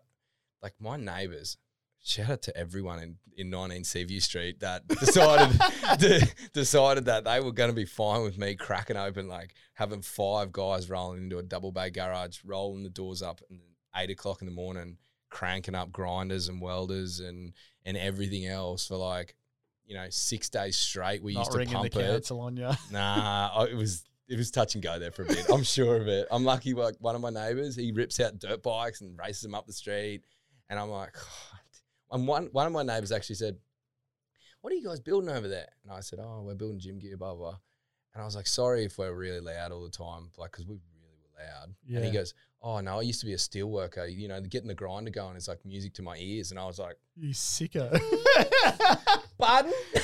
like my neighbors. Shout out to everyone in, in 19 Seaview Street that decided de- decided that they were going to be fine with me cracking open like having five guys rolling into a double bay garage, rolling the doors up, and eight o'clock in the morning cranking up grinders and welders and and everything else for like you know six days straight. We Not used to ringing the pump it. on you. Nah, it was it was touch and go there for a bit. I'm sure of it. I'm lucky. Like one of my neighbors, he rips out dirt bikes and races them up the street, and I'm like, oh, and one one of my neighbors actually said, what are you guys building over there? And I said, oh, we're building gym gear, blah blah. And I was like, sorry if we're really loud all the time, like because we really were loud. And he goes, oh no, I used to be a steel worker. You know, getting the grinder going is like music to my ears. And I was like, You sicko. pardon.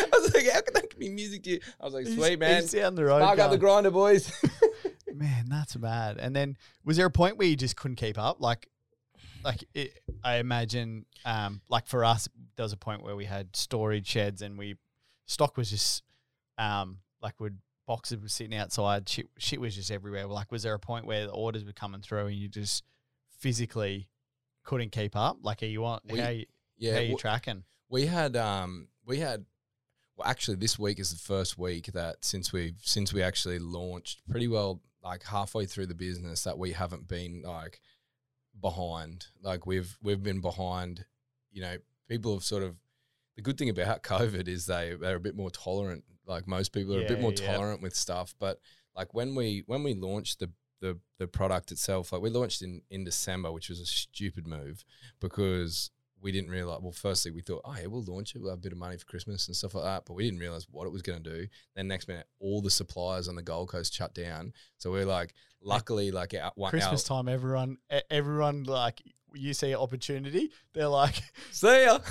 I was like, how can that be music to you? I was like, sweet man, He's down the road. spark up the grinder, boys. Man, that's bad. And then was there a point where you just couldn't keep up? Like, like it, I imagine, um, like for us, there was a point where we had storage sheds and we stock was just, um, like would boxes were sitting outside. Shit, shit was just everywhere. Like, was there a point where the orders were coming through and you just physically couldn't keep up? Like, are you on? We- how you, yeah, how you tracking? We had um we had well actually this week is the first week that since we've since we actually launched pretty well like halfway through the business that we haven't been like behind. Like we've we've been behind, you know, people have sort of the good thing about COVID is they they're a bit more tolerant. Like most people are a bit more yeah. tolerant with stuff. But like when we when we launched the the the product itself, like we launched in in December, which was a stupid move because we didn't realize. Well, firstly, we thought, oh yeah, we'll launch it. We'll have a bit of money for Christmas and stuff like that. But we didn't realize what it was going to do. Then next minute, all the suppliers on the Gold Coast shut down. So we're like, luckily, like our, one, Christmas our, time, everyone, everyone, like you see an opportunity, they're like, see ya.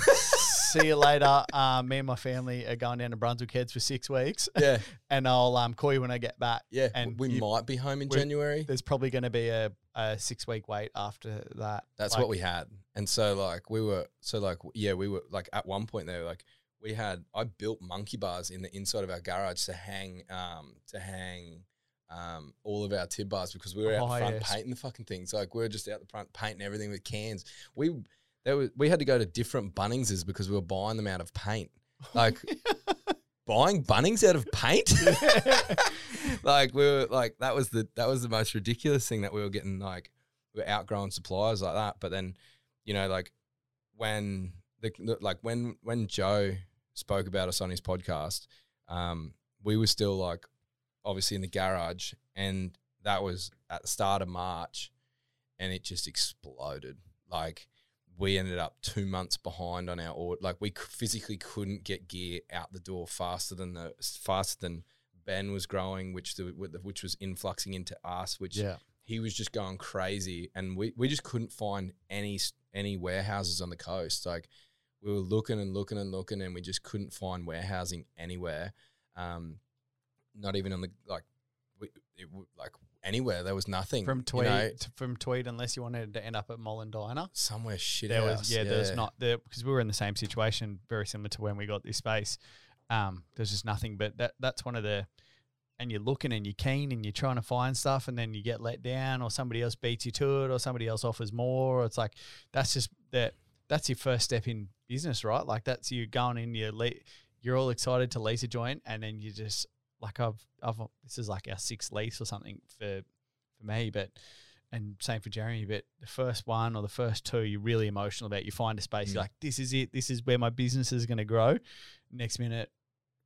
see you later. Um, me and my family are going down to Brunswick Heads for six weeks, yeah, and I'll um, call you when I get back. yeah. And we you- might be home in January. There's probably going to be a, a six week wait after that. That's Like, what we had. And so like we were so like yeah, we were like at one point there like we had I built monkey bars in the inside of our garage to hang um to hang um all of our tib bars because we were out Oh, front yes. painting the fucking things. Like we were just out the front painting everything with cans. We there was we had to go to different Bunningses because we were buying them out of paint. Like buying Bunnings out of paint? like we were like that was the that was the most ridiculous thing that we were getting like we were outgrowing suppliers like that. But then, you know, like when the, like when when Joe spoke about us on his podcast, um, we were still like obviously in the garage, and that was at the start of March, and it just exploded. Like we ended up two months behind on our order. Like we physically couldn't get gear out the door faster than the faster than Ben was growing, which the which was influxing into us, which yeah. he was just going crazy, and we, we just couldn't find any any warehouses on the coast. Like we were looking and looking and looking, and we just couldn't find warehousing anywhere. Um, not even on the like, we, it, like anywhere. There was nothing From you Tweed, know, t- from Tweed, unless you wanted to end up at Mullen Diner. somewhere shit. There house, was yeah, there's not there because we were in the same situation, very similar to when we got this space. Um, there's just nothing, but that that's one of the, and you're looking and you're keen and you're trying to find stuff, and then you get let down, or somebody else beats you to it, or somebody else offers more. Or it's like that's just that that's your first step in business, right? Like that's you going in, you le- you're all excited to lease a joint, and then you just like I've I've this is like our sixth lease or something for for me, but and same for Jeremy, but the first one or the first two, you're really emotional about. You find a space, Mm. you're like, this is it. This is where my business is going to grow. Next minute,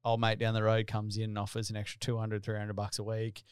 old mate down the road comes in and offers an extra 200, 300 bucks a week,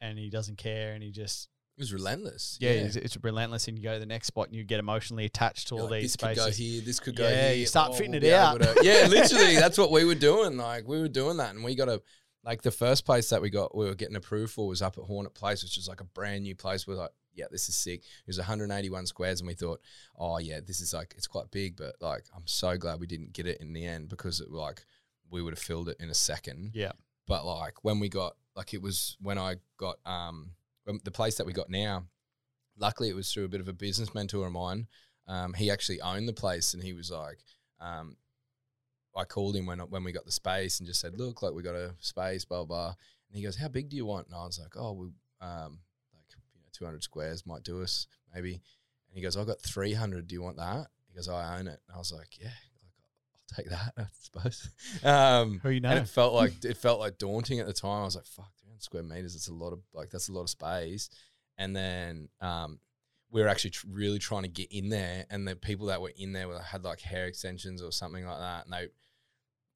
and he doesn't care, and he just It was relentless. yeah, It's, it's relentless. And you go to the next spot, and you get emotionally attached to You're all like, these this could go here. This could go Yeah, here. you start Oh, fitting we'll it out. to- yeah, literally, that's what we were doing. Like we were doing that, and we got a like the first place that we got we were getting approved for was up at Hornet Place, which is like a brand new place. We're like, yeah, this is sick. It was 181 squares, and we thought, oh yeah, this is like it's quite big, but like I'm so glad we didn't get it in the end because it like we would have filled it in a second. Yeah. But like when we got like it was when I got um the place that we got now, luckily it was through a bit of a business mentor of mine. Um, he actually owned the place and he was like, um, I called him when when we got the space and just said, look, like we got a space, blah blah. And he goes, how big do you want? And I was like, oh, we um like you know 200 squares might do us maybe. And he goes, "I've got 300. Do you want that? He goes, I own it. And I was like, yeah, I'll take that, I suppose. Um, Who you know? and it felt like it felt like daunting at the time. I was like, "Fuck, 300 square meters. It's a lot of like that's a lot of space." And then um, we were actually tr- really trying to get in there, and the people that were in there were, had like hair extensions or something like that, and they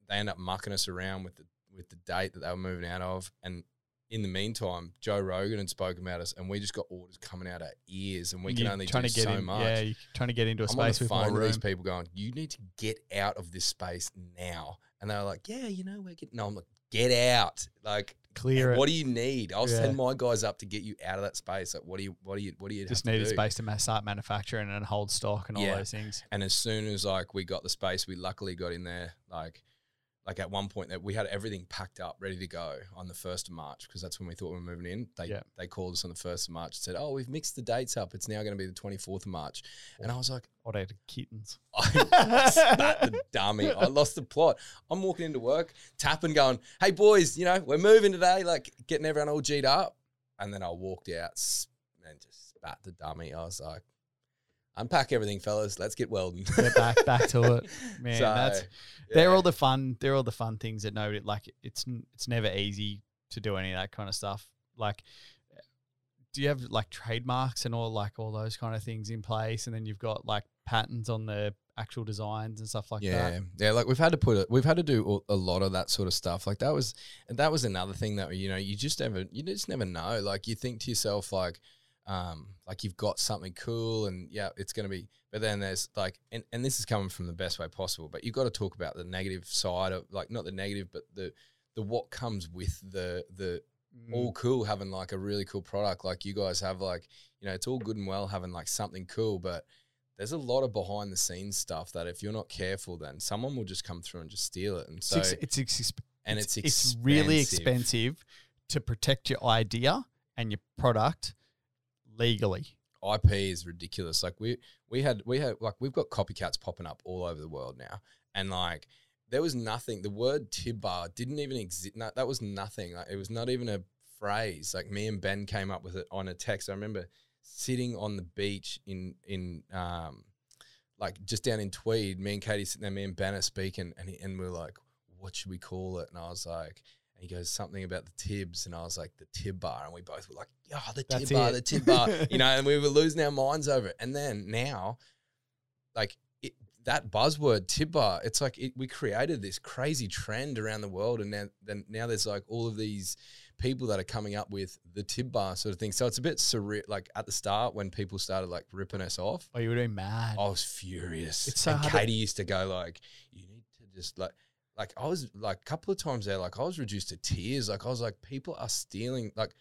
they end up mucking us around with the with the date that they were moving out of, and in the meantime, Joe Rogan had spoken about us, and we just got orders coming out our ears, and we can You're only do to get so in, much. Yeah, you're trying to get into a I'm on the space with phone more room. these people going, "You need to get out of this space now." And they were like, "Yeah, you know, we're getting." No, I'm like, "Get out!" Like, Clear it. what do you need? I'll Yeah. send my guys up to get you out of that space. Like, what do you, what do you, what do you Just needed do? space to start manufacturing and hold stock and all Yeah. those things. And as soon as like we got the space, we luckily got in there. Like, like at one point that we had everything packed up, ready to go on the first of March because that's when we thought we were moving in. They Yeah. they called us on the first of March and said, "Oh, we've mixed the dates up. It's now going to be the twenty fourth of March." And I was like, What are the kittens? I spat the dummy. I lost the plot. I'm walking into work, tapping, going, "Hey boys, you know we're moving today." Like getting everyone all g'd up, and then I walked out and just spat the dummy. I was like, "Unpack everything, fellas. Let's get welding." Get back back to it, man. So, that's they're yeah. all the fun. They're all the fun things that nobody like. It's it's never easy to do any of that kind of stuff. Like, do you have like trademarks and all like all those kind of things in place, and then you've got like patents on the actual designs and stuff like yeah, that. yeah. yeah. Like we've had to put it. We've had to do a lot of that sort of stuff. Like that was, and that was another thing that you know you just never, you just never know. Like you think to yourself, like, um, like you've got something cool, and yeah, it's gonna be. But then there's like, and, and this is coming from the best way possible. But you've got to talk about the negative side of, like, not the negative, but the the what comes with the the Mm. all cool having like a really cool product like you guys have like you know it's all good and well having like something cool but there's a lot of behind the scenes stuff that if you're not careful then someone will just come through and just steal it and It's so it's, ex- and it's it's really expensive. expensive to protect your idea and your product legally. IP is ridiculous. Like we we had we had like we've got copycats popping up all over the world now, and like there was nothing. The word tibbar didn't even exist. No, that was nothing. Like it was not even a phrase. Like me and Ben came up with it on a text. I remember sitting on the beach in in um like just down in Tweed. Me and Katie sitting there. Me and Ben are speaking, and and we are like, what should we call it? And I was like. And he goes something about the tibs, and I was like the tib bar, and we both were like, "Yeah, the tib bar, it. the tib bar," you know. And we were losing our minds over it. And then now, like it, that buzzword tib bar, it's like it, we created this crazy trend around the world, and now then now there's like all of these people that are coming up with the tib bar sort of thing. So it's a bit surreal. Like at the start when people started like ripping us off, Oh, you would be mad. I was furious. It's so and hard to- Katie used to go like, "You need to just like." Like I was like a couple of times there, like I was reduced to tears. Like I was like, people are stealing like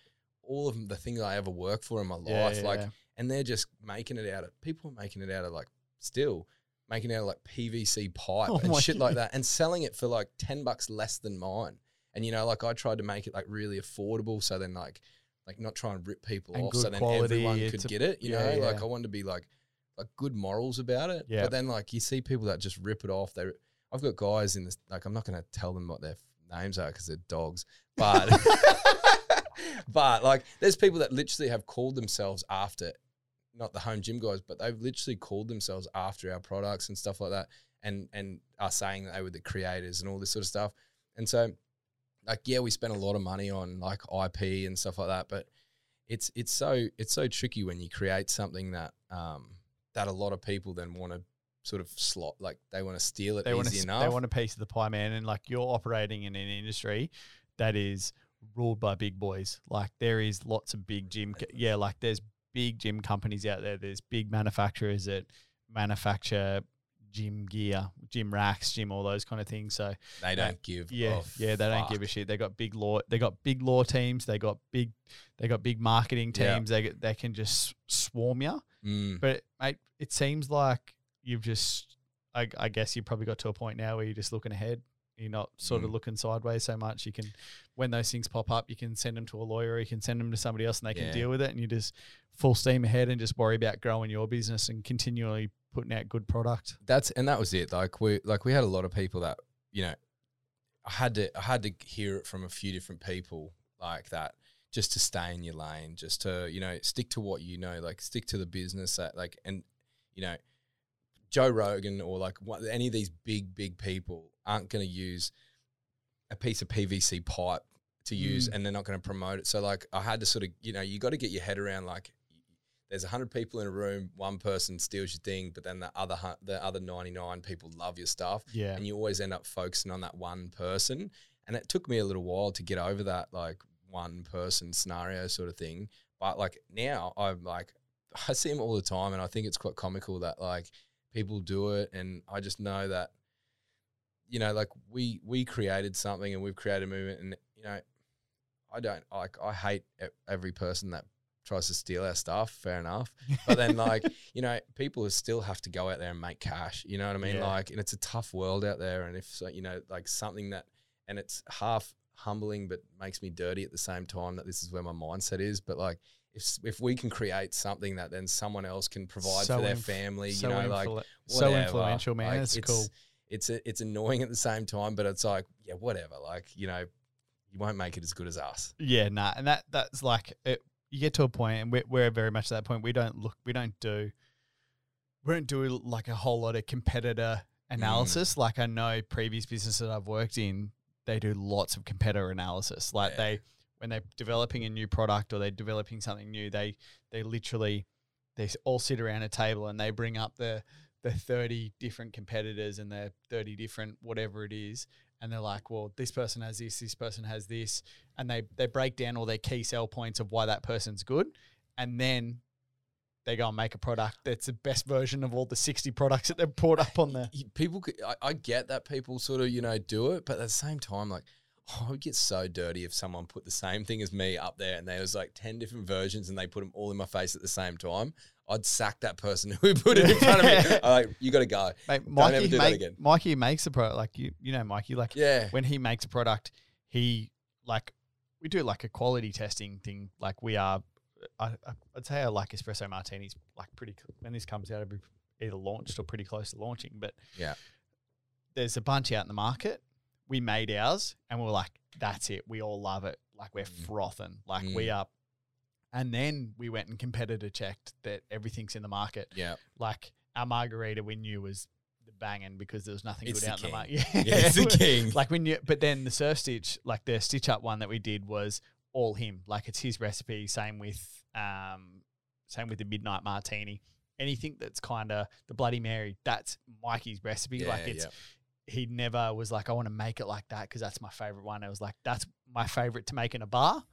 all of the things I ever worked for in my Yeah, life. yeah, like yeah. and they're just making it out of people are making it out of like still making it out of like PVC pipe Oh and shit like that and selling it for like 10 bucks less than mine. And you know, like I tried to make it like really affordable so then like like not try and rip people And off so then everyone could a- get it, you know? Like. I wanted to be like like good morals about it. Yeah. But then like you see people that just rip it off. They I've got guys in this like I'm not going to tell them what their names are because they're dogs. But but like there's people that literally have called themselves after not the home gym guys, but they've literally called themselves after our products and stuff like that, and and are saying that they were the creators and all this sort of stuff. And so, like, yeah, we spent a lot of money on like IP and stuff like that, but it's it's so it's so tricky when you create something that um that a lot of people then want to sort of slot like they want to steal it they want easy to enough. they want a piece of the pie, man. And like you're operating in an industry that is ruled by big boys. Like there is lots of big gym, co- yeah. Like there's big gym companies out there. There's big manufacturers that manufacture gym gear, gym racks, gym all those kind of things. So they don't give yeah, yeah, they don't give a shit. They got big law. They got big law teams. They got big. They got big marketing Yeah. teams. They they can just swarm you. Mm. But mate, it seems like you've just. I, I guess you probably got to a point now where you're just looking ahead. You're not sort of Mm. looking sideways so much. You can, when those things pop up, you can send them to a lawyer. You can send them to somebody else, and they can deal with it. And you just full steam ahead and just worry about growing your business and continually putting out good product. that's and that was it. Like we like we had a lot of people that you know, I had to I had to hear it from a few different people like that just to stay in your lane, just to you know stick to what you know, like stick to the business that like and you know, Joe Rogan or like what, any of these big big people aren't going to use a piece of PVC pipe to use Mm. and they're not going to promote it. So like I had to sort of you know you got to get your head around like there's 100 people in a room, one person steals your thing, but then the other the other 99 people love your stuff Yeah. and you always end up focusing on that one person. And it took me a little while to get over that like one person scenario sort of thing. But like now, I'm like, I see them all the time, and I think it's quite comical that like people do it, and I just know that, you know, like we we created something and we've created a movement, and you know, I don't like I hate every person that tries to steal our stuff. Fair enough, but then like you know, people still have to go out there and make cash. You know what I mean? Yeah. Like, and it's a tough world out there, and if so, you know, like something that, and it's half humbling but makes me dirty at the same time that this is where my mindset is. But like, if if we can create something that then someone else can provide So for their inf- family, so, you know, like influ- so whatever. influential, man. Like, it's, it's cool. It's a, it's annoying at the same time, but it's like yeah, whatever. Like you know, you won't make it as good as us. Yeah, nah, and that that's like it, you get to a point, and we're, we're very much at that point. We don't look, we don't do, we don't do like a whole lot of competitor mm. analysis. Like I know previous businesses that I've worked in, they do lots of competitor analysis. Like Yeah. they when they're developing a new product or they're developing something new, they they literally they all sit around a table and they bring up the the 30 different competitors and their 30 different whatever it is. And they're like well this person has this this person has this. And they they break down all their key sell points of why that person's good. And then they go and make a product that's the best version of all the 60 products that they've brought up on there. People, I, I get that people sort of you know do it, but at the same time, like. I would get so dirty if someone put the same thing as me up there and there was like 10 different versions and they put them all in my face at the same time. I'd sack that person who put it in front of me. I'm like, you got to go. Mate, ever Mikey, do that make, again. Mikey makes a product like you you know Mikey like Yeah. when he makes a product, he like we do like a quality testing thing. Like we are, I, I- I'd say I like espresso martinis. Like pretty when this comes out, it'll be either launched or pretty close to launching. But Yeah. there's a bunch out in the market. We made ours, and we're like, that's it. We all love it. Like we're Mm. frothing. Like we are. And then we went and competitor checked that everything's in the market. Yeah. Like our margarita we knew was the banging because there was nothing It's good out in the market. Yeah, yeah. it's the king. like when you, but then the surf stitch, like the stitch up one that we did was all him. Like it's his recipe. Same with, um, same with the midnight martini. Anything that's kind of the Bloody Mary, that's Mikey's recipe. Yeah, like it's yeah. He never was like, I want to make it like that because that's my favorite one. It was like, that's my favorite to make in a bar.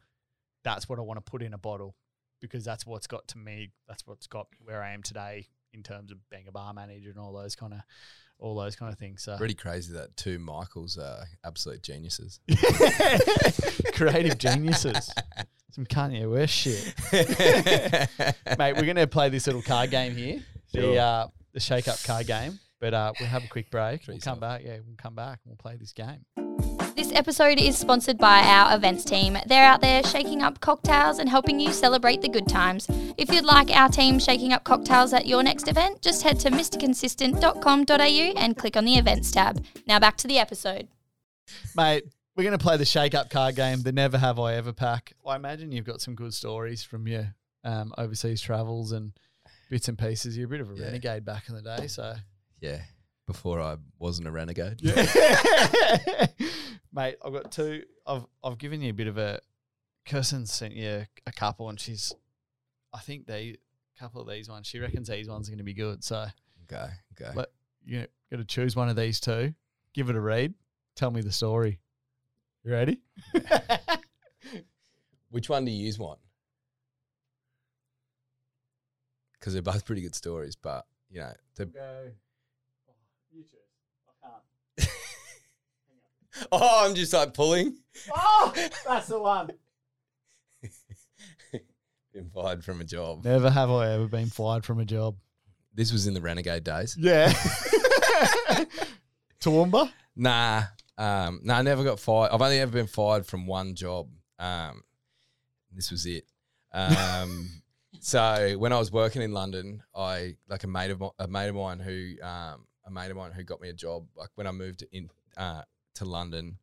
That's what I want to put in a bottle because that's what's got to me. That's what's got where I am today in terms of being a bar manager and all those kind of, all those kind of things. So Pretty crazy that two Michaels are absolute geniuses. creative geniuses, some Kanye West shit, mate. We're gonna play this little card game here, the uh, the shake up card game. But uh, we'll have a quick break. We'll come back. Yeah, we'll come back and we'll play this game. This episode is sponsored by our events team. They're out there shaking up cocktails and helping you celebrate the good times. If you'd like our team shaking up cocktails at your next event, just head to mrconsistent.com.au and click on the events tab. Now back to the episode. Mate, we're going to play the shake up card game, the Never Have I Ever pack. I imagine you've got some good stories from your um, overseas travels and bits and pieces. You're a bit of a Yeah. renegade back in the day, so. Yeah. Before I wasn't a renegade. Yeah. Mate, I've got two. I've I've given you a bit of a. Kersten sent you a couple, and she's, I think they, a couple of these ones. She reckons these ones are going to be good. So Okay. Okay. Let- you got to choose one of these two. Give it a read. Tell me the story. You ready? Which one do you use one? Because they're both pretty good stories, but you know. You choose. I can't. oh, I'm just like pulling. Oh, that's the one. Been fired from a job. Never have I ever been fired from a job. This was in the renegade days. Yeah. Toowoomba? Nah, um, nah, I never got fired. I've only ever been fired from one job. Um, this was it. Um, so when I was working in London, I like a mate of mi- a mate of mine who um, a mate of mine who got me a job. Like when I moved in uh, to London,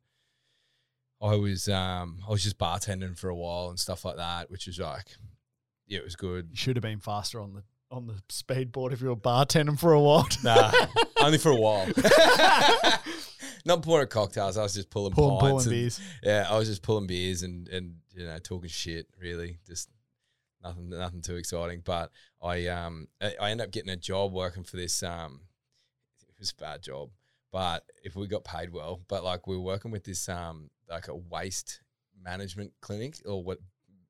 I was um, I was just bartending for a while and stuff like that, which was like, yeah, it was good. You should have been faster on the on the speedboard if you were bartending for a while. Nah, only for a while. Not pouring cocktails. I was just pulling Pulling, pints pulling and- beers. Yeah, I was just pulling beers and and you know talking shit. Really, just nothing nothing too exciting. But I um I, I ended up getting a job working for this um it was a bad job, but if we got paid well, but like we were working with this um like a waste management clinic or what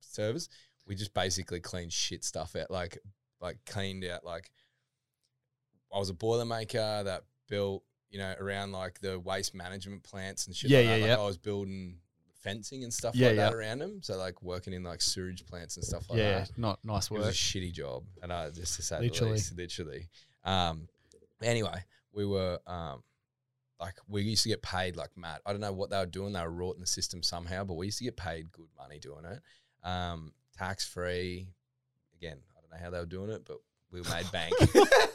service. We just basically cleaned shit stuff out, like like cleaned out like I was a boiler maker that built, you know, around like the waste management plants and shit. Yeah, like yeah, that. Like yeah. I was building fencing and stuff Yeah, like that around them. So like working in like sewage plants and stuff like yeah, that. Yeah, not nice It was a work. shitty job, and I just to say Literally. the least, literally. Um, anyway, we were um, like we used to get paid like mad. I don't know what they were doing. They were rorting the system somehow, but we used to get paid good money doing it. Um, tax free. Again, I don't know how they were doing it, but we made bank.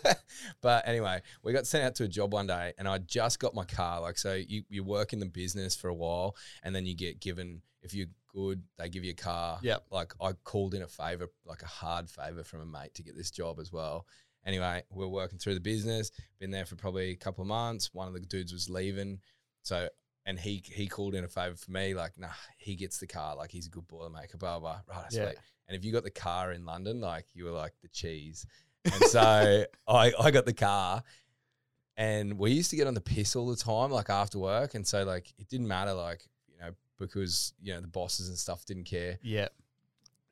but anyway, we got sent out to a job one day, and I just got my car. Like, so you you work in the business for a while, and then you get given if you're good, they give you a car. Yep. Like I called in a favor, like a hard favor from a mate to get this job as well. Anyway, we're working through the business. Been there for probably a couple of months. One of the dudes was leaving, so and he he called in a favor for me. Like, nah, he gets the car. Like he's a good maker. Blah blah. blah. Right, Yeah. sweet. And if you got the car in London, like you were like the cheese. And so I I got the car, and we used to get on the piss all the time, like after work. And so like it didn't matter, like you know, because you know the bosses and stuff didn't care Yeah,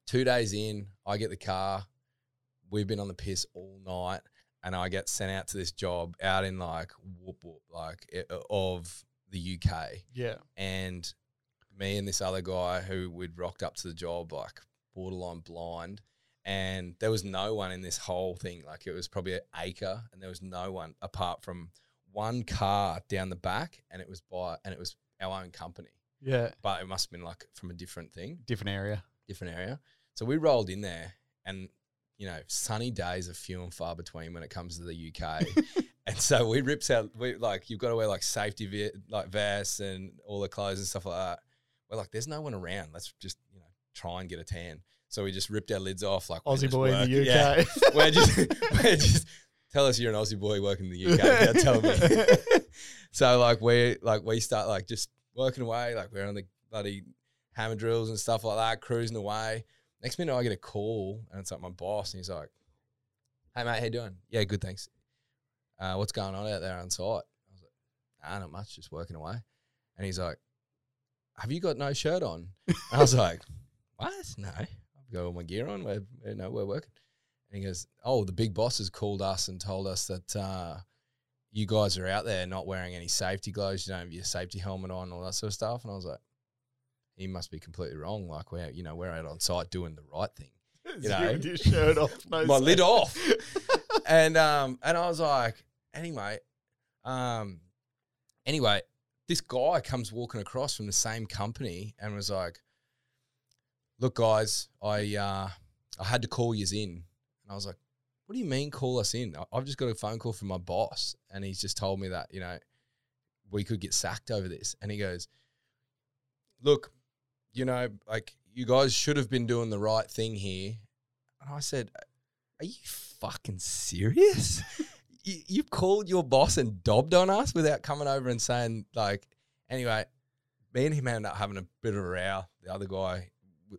two days in, I get the car. We've been on the piss all night, and I get sent out to this job out in like whoop whoop, like eh, of the UK. yeah, And me and this other guy who we'd rocked up to the job like borderline blind, and there was no one in this whole thing. Like it was probably an acre, and there was no one apart from one car down the back, and it was by and it was our own company, yeah. but it must have been like from a different thing Different area. different area. So we rolled in there, and you know, sunny days are few and far between when it comes to the UK. and so we rips out, we like you've got to wear like safety ve- like vests and all the clothes and stuff like that. We're like, there's no one around. Let's just you know try and get a tan. So we just ripped our lids off, like Aussie boy in the working- yeah. UK. we're just, we're just tell us you're an Aussie boy working in the UK. telling me. so like we like we start like just working away, like we're on the bloody hammer drills and stuff like that, cruising away. Next minute I get a call and it's like my boss and he's like, Hey mate, how you doing? Yeah, good, thanks. Uh, what's going on out there on site? I was like, nah, not much, just working away. And he's like, Have you got no shirt on? I was like, What? No. I've got all my gear on. We're you know, we're working. And he goes, Oh, the big boss has called us and told us that uh, you guys are out there not wearing any safety gloves, you don't have your safety helmet on, all that sort of stuff. And I was like, he must be completely wrong. Like we're, you know, we're out on site doing the right thing. You know, your shirt off. No my lid off. and um, and I was like, anyway, um, anyway, this guy comes walking across from the same company and was like, "Look, guys, I uh, I had to call yous in." And I was like, "What do you mean call us in? I've just got a phone call from my boss, and he's just told me that you know we could get sacked over this." And he goes, "Look, you know, like you guys should have been doing the right thing here." And I said, "Are you fucking serious?" you, you called your boss and dobbed on us without coming over and saying like anyway me and him ended up having a bit of a row the other guy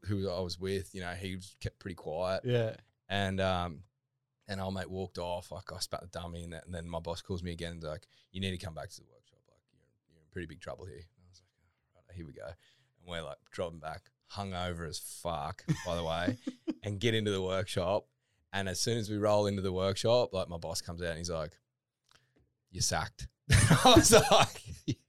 who i was with you know he was kept pretty quiet Yeah. and um and old mate walked off like i spat the dummy and, that, and then my boss calls me again and like you need to come back to the workshop like you're, you're in pretty big trouble here and i was like oh, here we go and we're like dropping back hungover as fuck by the way and get into the workshop and as soon as we roll into the workshop, like my boss comes out and he's like, "You're sacked." I was like,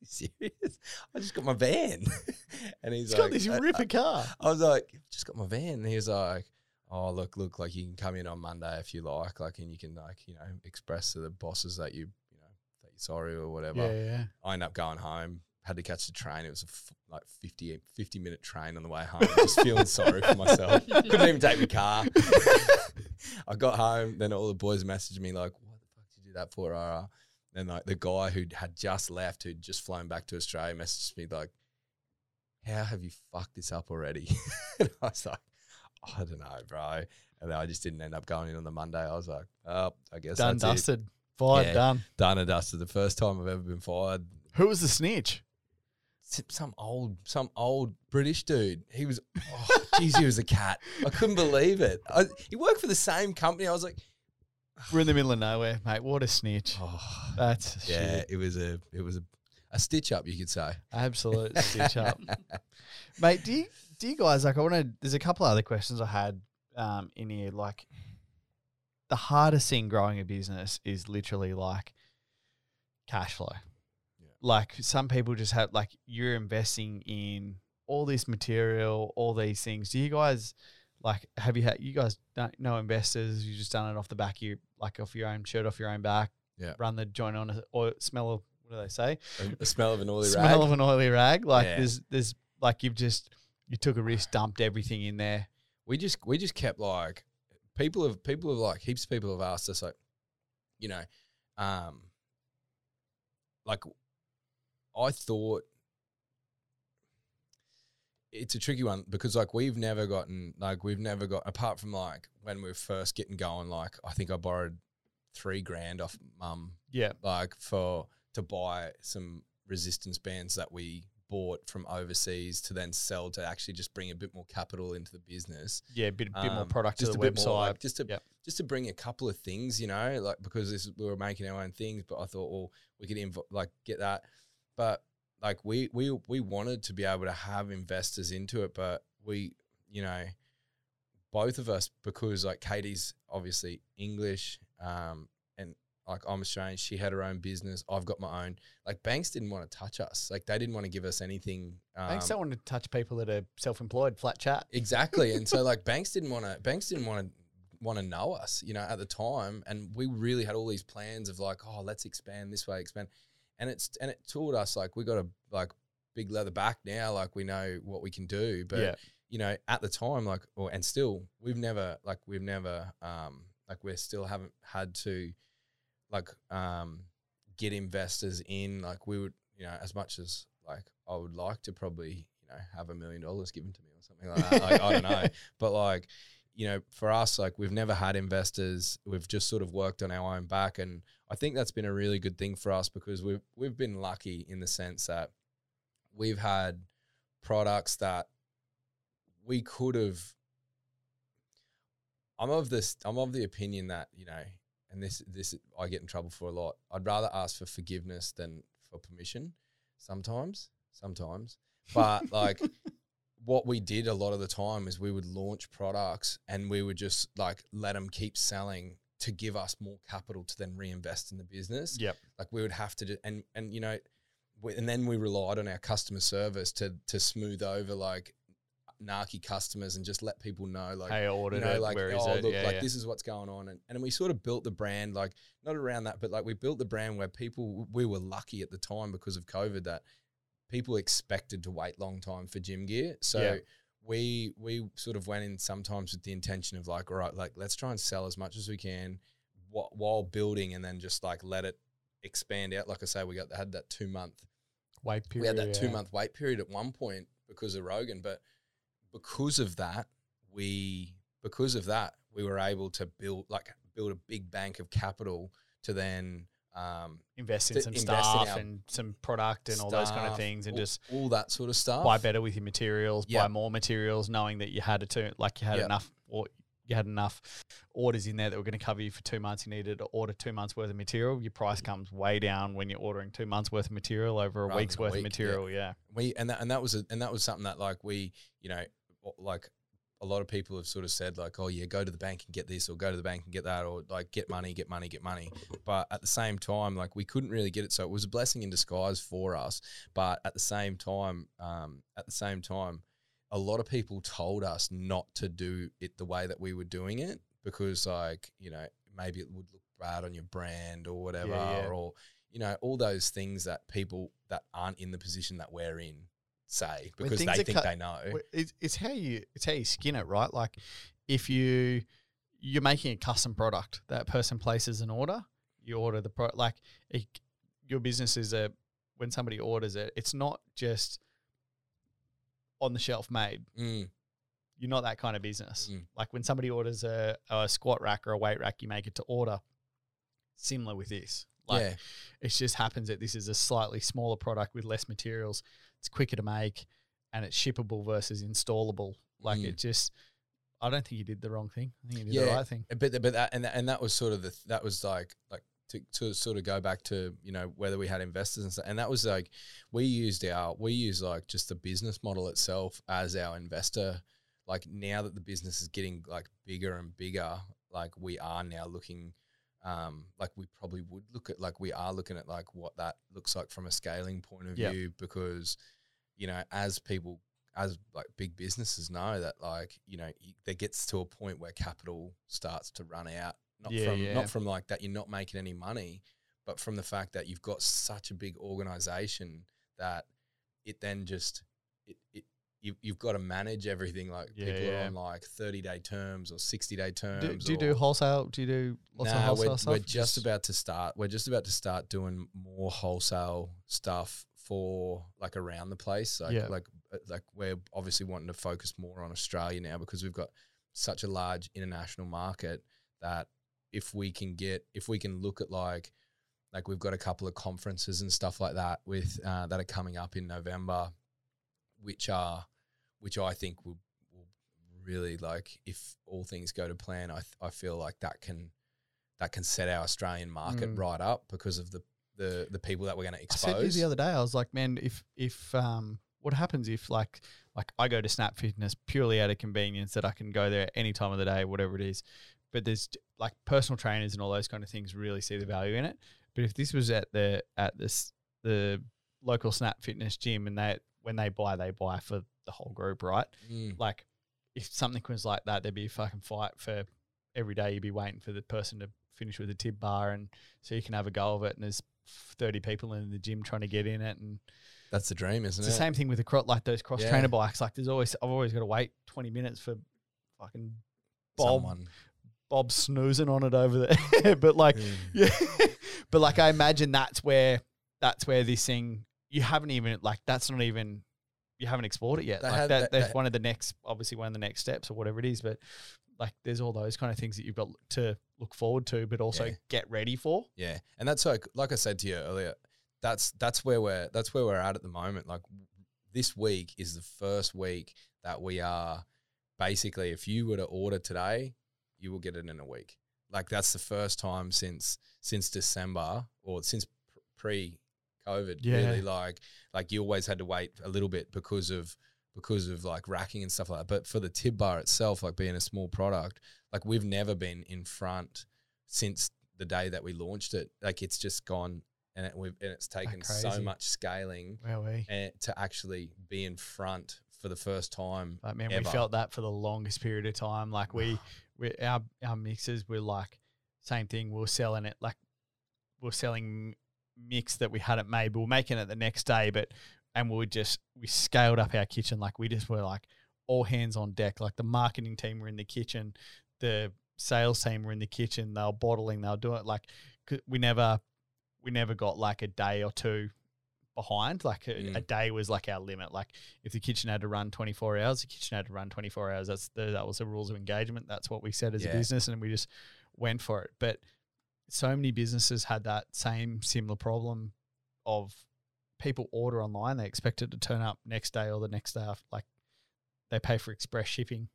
serious? I just got my van. and he's He's like, got this I- ripper car. I was like, just got my van. And he was like, oh, look, look, like you can come in on Monday if you like, like, and you can like, you know, express to the bosses that you, you know, that you're sorry or whatever. Yeah, yeah. I end up going home, had to catch the train. It was a f- like 50, 50 minute train on the way home. Just feeling sorry for myself. Couldn't even take my car. I got home, then all the boys messaged me like, what the fuck did you do that for? Rara? Then like the guy who had just left, who'd just flown back to Australia, messaged me like, how have you fucked this up already? and I was like, I don't know, bro. And then I just didn't end up going in on the Monday. I was like, oh, I guess Done, that's it. dusted. Fired, Yeah. done. Done and dusted. The first time I've ever been fired. Who was the snitch? Some old, some old British dude. He was, oh, geez, he was a cat. I couldn't believe it. I, he worked for the same company. I was like, We're in the middle of nowhere, mate. What a snitch. oh, That's yeah. shit. It was a, it was a, a stitch up, you could say. Absolute stitch up, mate. Do you do you guys like? I want to. There's a couple other questions I had um, in here. Like, the hardest thing growing a business is literally like cash flow. Like some people just have like you're investing in all this material, all these things. Do you guys like have you had you guys don't know investors? You just done it off the back of you like off your own shirt off your own back. Yeah. Run the joint on a or smell of what do they say? the smell of an oily smell rag. of an oily rag. Like Yeah. there's there's like you've just you took a risk, dumped everything in there. we just we just kept like people have people have like heaps of people have asked us like you know um like i thought it's a tricky one because like we've never gotten like we've never got apart from like when we are first getting going like i think i borrowed three grand off mum Yeah. like for to buy some resistance bands that we bought from overseas to then sell to actually just bring a bit more capital into the business Yeah, a bit, bit more um, product to just the a bit website. more, like, just to Yep. just to bring a couple of things, you know, like because this we were making our own things, but I thought, well, we could inv- like get that, but like we we we wanted to be able to have investors into it, but we, you know, both of us because like Katie's obviously English, um, and like I'm Australian, she had her own business, I've got my own. Like banks didn't want to touch us, like they didn't want to give us anything. Um, Thanks. Don't want to touch people that are self-employed. Flat chat. Exactly. And so like banks didn't want to banks didn't want to want to know us, you know, at the time. And we really had all these plans of like, oh, let's expand this way, expand. And it's and it taught us like we got a like big leather back now, like we know what we can do. But Yeah. you know, at the time, like or and still we've never like we've never um like we still haven't had to like um get investors in like we would you know as much as like I would like to probably you know have a million dollars given to me or something like that like I don't know but like you know for us like we've never had investors we've just sort of worked on our own back and I think that's been a really good thing for us because we've we've been lucky in the sense that we've had products that we could have I'm of this I'm of the opinion that you know and this this I get in trouble for a lot. I'd rather ask for forgiveness than for permission. Sometimes, sometimes, but like what we did a lot of the time is we would launch products and we would just like let them keep selling to give us more capital to then reinvest in the business. Yep. Like we would have to do, and and you know, we, and then we relied on our customer service to to smooth over like narky customers and just let people know like Hey, I ordered you know, it. like, Where is oh, it? look, yeah, like yeah. this is what's going on. And, and we sort of built the brand, like not around that, but like we built the brand where people, we were lucky at the time because of COVID that people expected to wait long time for gym gear. So Yeah. we, we sort of went in sometimes with the intention of like, all right, like let's try and sell as much as we can wh- while building and then just like let it expand out. Like I say, we got, had that two month Wait period. we had that yeah. two month wait period at one point because of Rogan, but because of that, we because of that we were able to build like build a big bank of capital to then um, invest in some invest staff our and some product and all those kind of things, and all, just all that sort of stuff. buy better with your materials, buy more materials, knowing that you had a two, like you had Yeah. enough or you had enough orders in there that were going to cover you for two months. You needed to order two months worth of material. Your price comes way down when you're ordering two months worth of material over a Rather week's worth week, of yeah. material. Yeah. we and that and that was a, and that was something that like we you know like a lot of people have sort of said like oh yeah go to the bank and get this or go to the bank and get that or like get money get money get money. But at the same time like we couldn't really get it. So it was a blessing in disguise for us. But at the same time um, at the same time a lot of people told us not to do it the way that we were doing it because like you know maybe it would look bad on your brand or whatever yeah. or you know all those things that people that aren't in the position that we're in say because they think cut- they know It's, it's how you it's how you skin it, right? Like if you you're making a custom product, that person places an order, you order the product. Like it, your business is a when somebody orders it, it's not just on the shelf made. Mm, You're not that kind of business. Mm. Like when somebody orders a, a squat rack or a weight rack, you make it to order. Similar with this. Like yeah it just happens that this is a slightly smaller product with less materials. It's quicker to make and it's shippable versus installable. Like Mm. it just, I don't think you did the wrong thing. I think you did the right thing. but but that and that, and that was sort of the that was like like to, to sort of go back to you know whether we had investors and stuff, and that was like we used our we use like just the business model itself as our investor. Like now that the business is getting like bigger and bigger, like we are now looking um, like we probably would look at like we are looking at like what that looks like from a scaling point of Yep. view because you know as people as like big businesses know that like you know there gets to a point where capital starts to run out not Yeah, from yeah. not from like that you're not making any money but from the fact that you've got such a big organization that it then just it, it you, you've got to manage everything like Yeah, people yeah. are on like 30 day terms or 60 day terms Do, do you do wholesale? Do you do lots of Nah, wholesale we're, stuff? we're just about to start. We're just about to start doing more wholesale stuff for like around the place. Like, Yeah. like, uh, like we're obviously wanting to focus more on Australia now because we've got such a large international market that if we can get, if we can look at like, like we've got a couple of conferences and stuff like that with uh, that are coming up in November, which are, which I think will will really like if all things go to plan. I th- I feel like that can that can set our Australian market Mm. right up because of the the the people that we're going to I said expose. the other day, I was like, man, if if um, what happens if like like I go to Snap Fitness purely out of convenience that I can go there any time of the day, whatever it is, but there's like personal trainers and all those kind of things really see the value in it. But if this was at the at this the local Snap Fitness gym and they when they buy they buy for the whole group, right? Mm. Like if something was like that, there'd be a fucking fight for every day. You'd be waiting for the person to finish with a tib bar, and so you can have a go of it. And there's thirty people in the gym trying to get in it, and That's the dream, isn't it's it? the same thing with the cro- like those cross Yeah. trainer bikes. Like there's always I've always got to wait twenty minutes for fucking Bob Someone. Bob snoozing on it over there. but like Mm. yeah, but like I imagine that's where that's where this thing you haven't even like that's not even you haven't explored it yet. They like had- that, they- that's they- one of the next, obviously one of the next steps or whatever it is. But like, there's all those kind of things that you've got to look forward to, but also Yeah. get ready for. Yeah, and that's like like I said to you earlier. That's that's where we're that's where we're at at the moment. Like this week is the first week that we are basically. If you were to order today, you will get it in a week. Like that's the first time since since December or since pre COVID. Yeah. Really, like like you always had to wait a little bit because of because of like racking and stuff like that. But for the tib bar itself, like being a small product, like we've never been in front since the day that we launched it. Like it's just gone and, it, we've, and it's taken so much scaling we? Eh? and to actually be in front for the first time. Like, man, ever. we felt that for the longest period of time. Like we, we our our mixes were like same thing. We are selling it like we are selling mix that we hadn't made. but We were making it the next day, but and we just we scaled up our kitchen. Like we just were like all hands on deck. Like the marketing team were in the kitchen, the sales team were in the kitchen. They were bottling. They were doing it like we never we never got like a day or two behind. Like a, Mm. a day was like our limit. Like if the kitchen had to run 24 hours, the kitchen had to run 24 hours. That's the, that was the rules of engagement. That's what we said as Yeah. a business, and we just went for it. But so many businesses had that same similar problem of people order online. They expect it to turn up next day or the next day after. Like they pay for express shipping.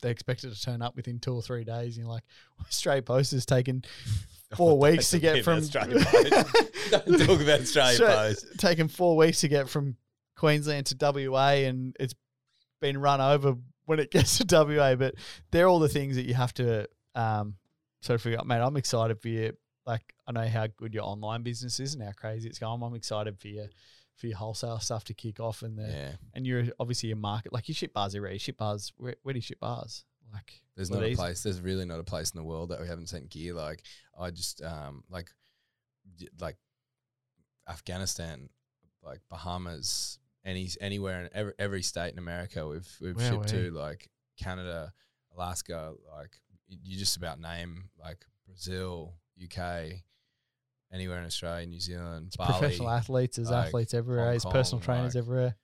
They expect it to turn up within two or three days. And you're like, Australia Post has taken four weeks to get from Australia Post. Don't talk about Australia Post. taken four weeks to get from Queensland to WA, and it's been run over when it gets to WA. But they're all the things that you have to um, sort of figure out. Mate, I'm excited for you. Like I know how good your online business is and how crazy it's going. I'm excited for you for your wholesale stuff to kick off and the Yeah, and you're obviously a market like you ship bars everywhere. You ship bars. Where, where do you ship bars? Like there's not a place. There's really not a place in the world that we haven't sent gear. Like I just um like like Afghanistan, like Bahamas, any anywhere in every, every state in America we've we've Wow, shipped to like Canada, Alaska, like you just about name like Brazil, UK, anywhere in Australia, New Zealand, Bali. professional athletes, there's like athletes everywhere. There's personal Kong, trainers like- everywhere.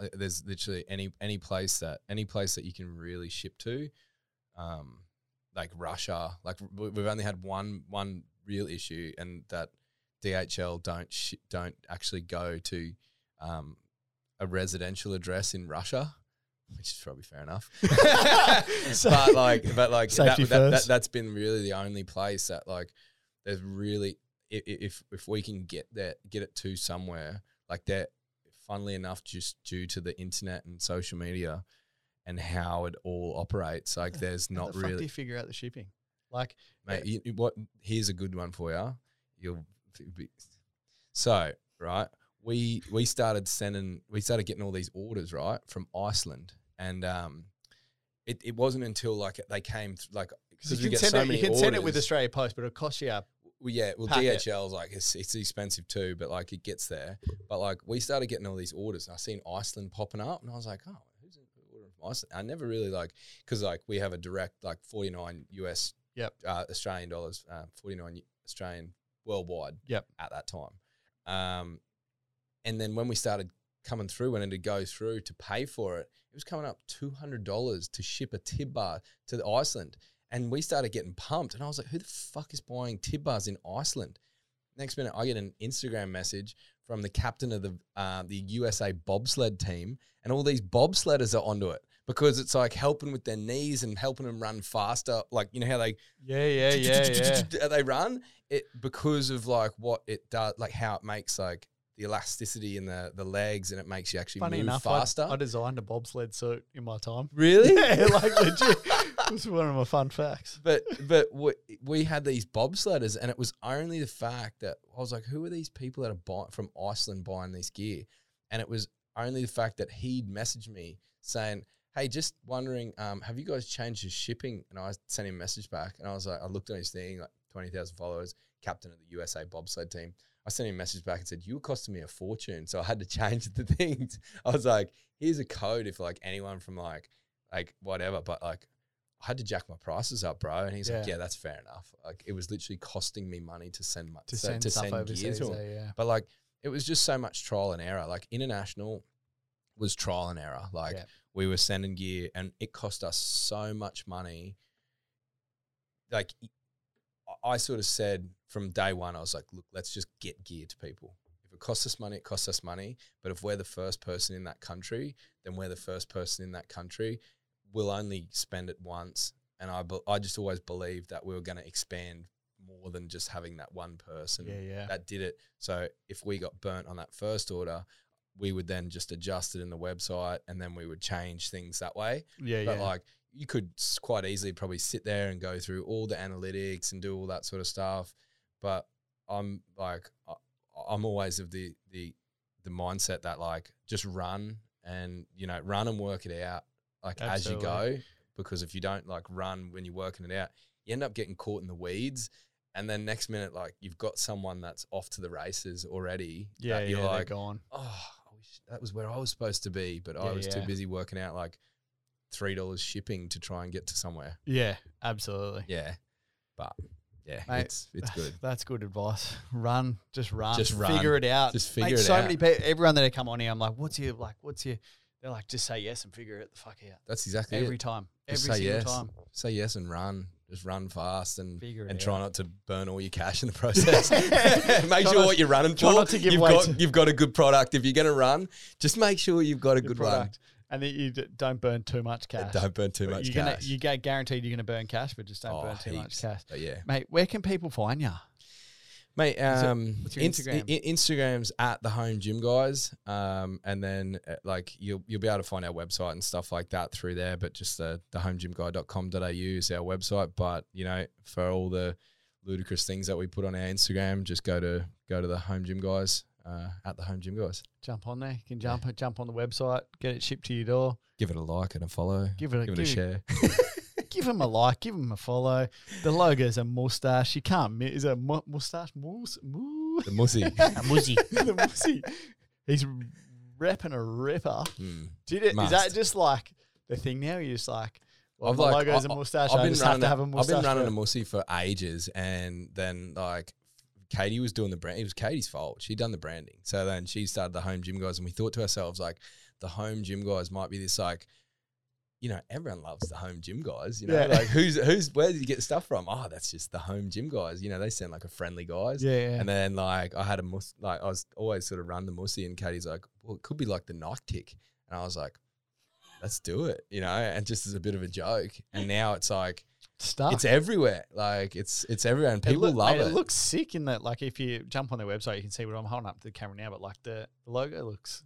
uh, there's literally any any place that any place that you can really ship to um like Russia like we've only had one one real issue and that DHL don't sh- don't actually go to um a residential address in Russia which is probably fair enough So- but like but like that, that, that that's been really the only place that like there's really if if we can get that get it to somewhere like that, funnily enough, just due to the internet and social media and how it all operates, like there's not the fuck do really you figure out the shipping? Like, Mate, you, you- what? Here's a good one for you. You'll be, so right. We we started sending. We started getting all these orders right from Iceland, and um, it, it wasn't until like they came th- like because you can send so it. You can send it with Australia Post, but it'll cost you. A, Well, yeah, well, packet. DHL's like it's, it's expensive too, but like it gets there. But like we started getting all these orders, and I seen Iceland popping up, and I was like, oh, who's ordering from Iceland? I never really like because like we have a direct like forty nine US, Yep. uh, Australian dollars, uh, forty nine Australian worldwide, Yep. at that time. Um, and then when we started coming through, when it to go through to pay for it, it was coming up two hundred dollars to ship a tib bar to Iceland. And we started getting pumped, and I was like, "Who the fuck is buying tib bars in Iceland?" Next minute, I get an Instagram message from the captain of the uh, the USA bobsled team, and all these bobsledders are onto it because it's like helping with their knees and helping them run faster. Like you know how they yeah, yeah, yeah, yeah. they run it because of like what it does, like how it makes like the elasticity in the the legs, and it makes you actually Funny move enough, faster. I, designed a bobsled suit in my time. really? Yeah, like legit. It's one of my fun facts. but but we, we had these bobsledders, and it was only the fact that I was like, who are these people that are buy- from Iceland buying this gear? And it was only the fact that he'd messaged me saying, "Hey, just wondering, um, have you guys changed your shipping?" And I sent him a message back, and I was like, I looked on his thing, like twenty thousand followers, captain of the USA bobsled team. I sent him a message back and said, "You were costing me a fortune," so I had to change the things. I was like, "Here's a code if like anyone from like like whatever," but like I had to jack my prices up, bro. And he's like, Yeah. "Yeah, that's fair enough." Like it was literally costing me money to send my, To so- send to send gear to him. yeah. But like it was just so much trial and error. Like international was trial and error. Like Yeah. we were sending gear and it cost us so much money. Like I- sort of said from day one, I was like, look, let's just get gear to people. If it costs us money, it costs us money. But if we're the first person in that country, then we're the first person in that country. We'll only spend it once. And I, I just always believed that we were going to expand more than just having that one person Yeah, yeah. that did it. So if we got burnt on that first order, we would then just adjust it in the website and then we would change things that way. Yeah, But yeah. like you could quite easily probably sit there and go through all the analytics and do all that sort of stuff. But I'm like, I- I'm always of the the the mindset that like just run and you know run and work it out like as you go. Because if you don't like run when you're working it out, you end up getting caught in the weeds. And then next minute, like you've got someone that's off to the races already. yeah, yeah, you're they're like, gone. oh, I wish that was where I was supposed to be, but I Yeah, was too busy working out like three dollars shipping to try and get to somewhere. Yeah, absolutely. Yeah, but yeah, Mate, it's it's good. That's good advice. Run, just run, Just run. figure it out. Just Mate, figure it so out. So many people, everyone that I come on here, I'm like, what's your like? What's your? They're like, just say yes and figure it the fuck out That's exactly every it. time, Just every say single yes. time. Say yes and run. Just run fast and Figure it and try not to burn all your cash in the process. make Try sure not- what you're running for. not to give you've got to- you've got a good product. If you're going to run, just make sure you've got a good, one. product, and that you d- don't burn too much cash. Don't burn too much you're cash. Gonna, you get guaranteed you're going to burn cash, but just don't Oh, burn too much cash. But yeah, Mate, where can people find you? Mate, it- um, your Instagram? Instagram's at the home gym guys, um, and then uh, like you'll you'll be able to find our website and stuff like that through there. But just the the homegymguy.com.au is our website. But you know, for all the ludicrous things that we put on our Instagram, just go to go to the home gym guys uh, at the home gym guys. Jump on there. You can jump jump on the website, get it shipped to your door. Give it a like and a follow. Give it a, Give it a share. give him a like, give him a follow. The logo's a mustache. You can't miss. Is it a mu- mustache? Moose, moo. the mussy. A muzzy. the mussy. He's repping a ripper. Mm. Did it? Is Must. that just like the thing now? You're just like, well, I've my like- logo's I- a mustache. I've I been just have running to a- have a I've mustache. been running a mussy for ages, and then like Katie was doing the brand. It was Katie's fault. She'd done the branding, so then she started the home gym guys, and we thought to ourselves like, the home gym guys might be this like. You know, everyone loves the home gym guys. You know, Yeah. like who's who's where did you get stuff from? Oh, that's just the home gym guys. You know, they sound like a friendly guys. yeah, yeah. And then like I had a mus like I was always sort of run the mussy, and Katie's like, well, it could be like the Nike tick, and I was like, let's do it, you know, and just as a bit of a joke. And now it's like stuff. it's everywhere. Like it's it's everywhere, and It people look- love mate, it. It looks sick in that. Like if you jump on their website, you can see what I'm holding up to the camera now. But like the, the logo looks,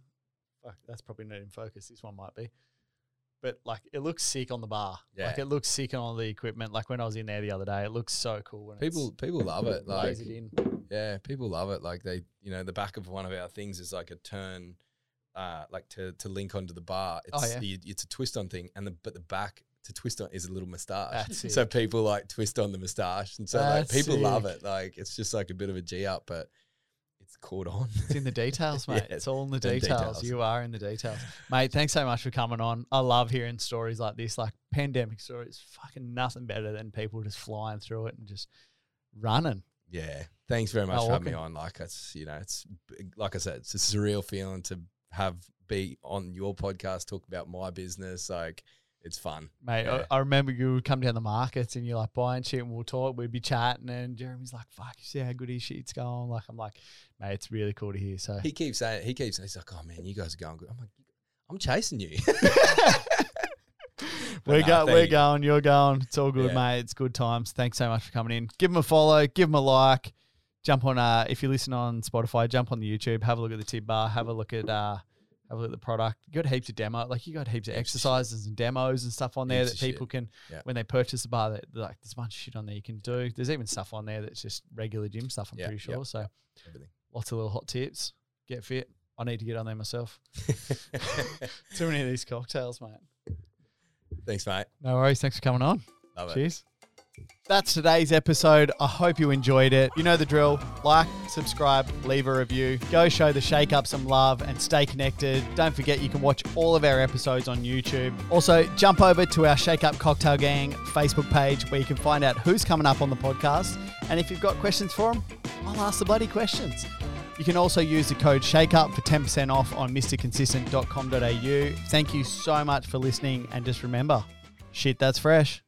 fuck, that's probably not in focus. This one might be, but like it looks sick on the bar. Like Yeah. it looks sick on all the equipment. Like when I was in there the other day, it looks so cool. When people people love it. Like in. yeah, people love it. Like they, you know, the back of one of our things is like a turn, uh, like to to link onto the bar. It's Oh, yeah. you, it's a twist on thing, and the but the back to twist on is a little moustache. So people like twist on the moustache, and so like That's people love it. Like it's just like a bit of a g up, but it's caught on. It's in the details, mate. Yeah, it's all in the the details. details. You are in the details, mate. Thanks so much for coming on. I love hearing stories like this, like pandemic stories. Fucking nothing better than people just flying through it and just running. Yeah. Thanks very much Oh, for having me on. Like it's you know, it's like I said, it's a surreal feeling to have be on your podcast, talk about my business. Like it's fun. Mate, Yeah. I, I remember you would come down the markets and you're like buying shit and we'll talk. We'd be chatting and Jeremy's like, fuck, you see how good his shit's going? Like, I'm like, mate, it's really cool to hear. So, He keeps saying he keeps saying he's like, Oh man, you guys are going good. I'm like, I'm chasing you. we're, nah, go- we're going, you're going. It's all good, Yeah. mate. It's good times. Thanks so much for coming in. Give him a follow, give him a like. Jump on, uh, if you listen on Spotify, jump on the YouTube, have a look at the tib bar, have a look at, uh, have a look at the product. You got heaps of demo, like you got heaps of exercises and demos and stuff on there Heaps that people can, Yeah. when they purchase the bar, that like there's a bunch of shit on there you can do. There's even stuff on there that's just regular gym stuff. I'm Yeah, pretty sure. yep, So Everything. lots of little hot tips. Get fit. I need to get on there myself. Too many of these cocktails, mate. Thanks, mate. No worries. Thanks for coming on. Love it. That's today's episode. I hope you enjoyed it. You know the drill. Like, subscribe, leave a review. Go show the Shake Up some love and stay connected. Don't forget you can watch all of our episodes on YouTube. Also, jump over to our Shake Up Cocktail Gang Facebook page where you can find out who's coming up on the podcast. And if you've got questions for them, I'll ask the bloody questions. You can also use the code SHAKEUP for 10% off on mrconsistent.com.au. Thank you so much for listening. And just remember, shit that's fresh.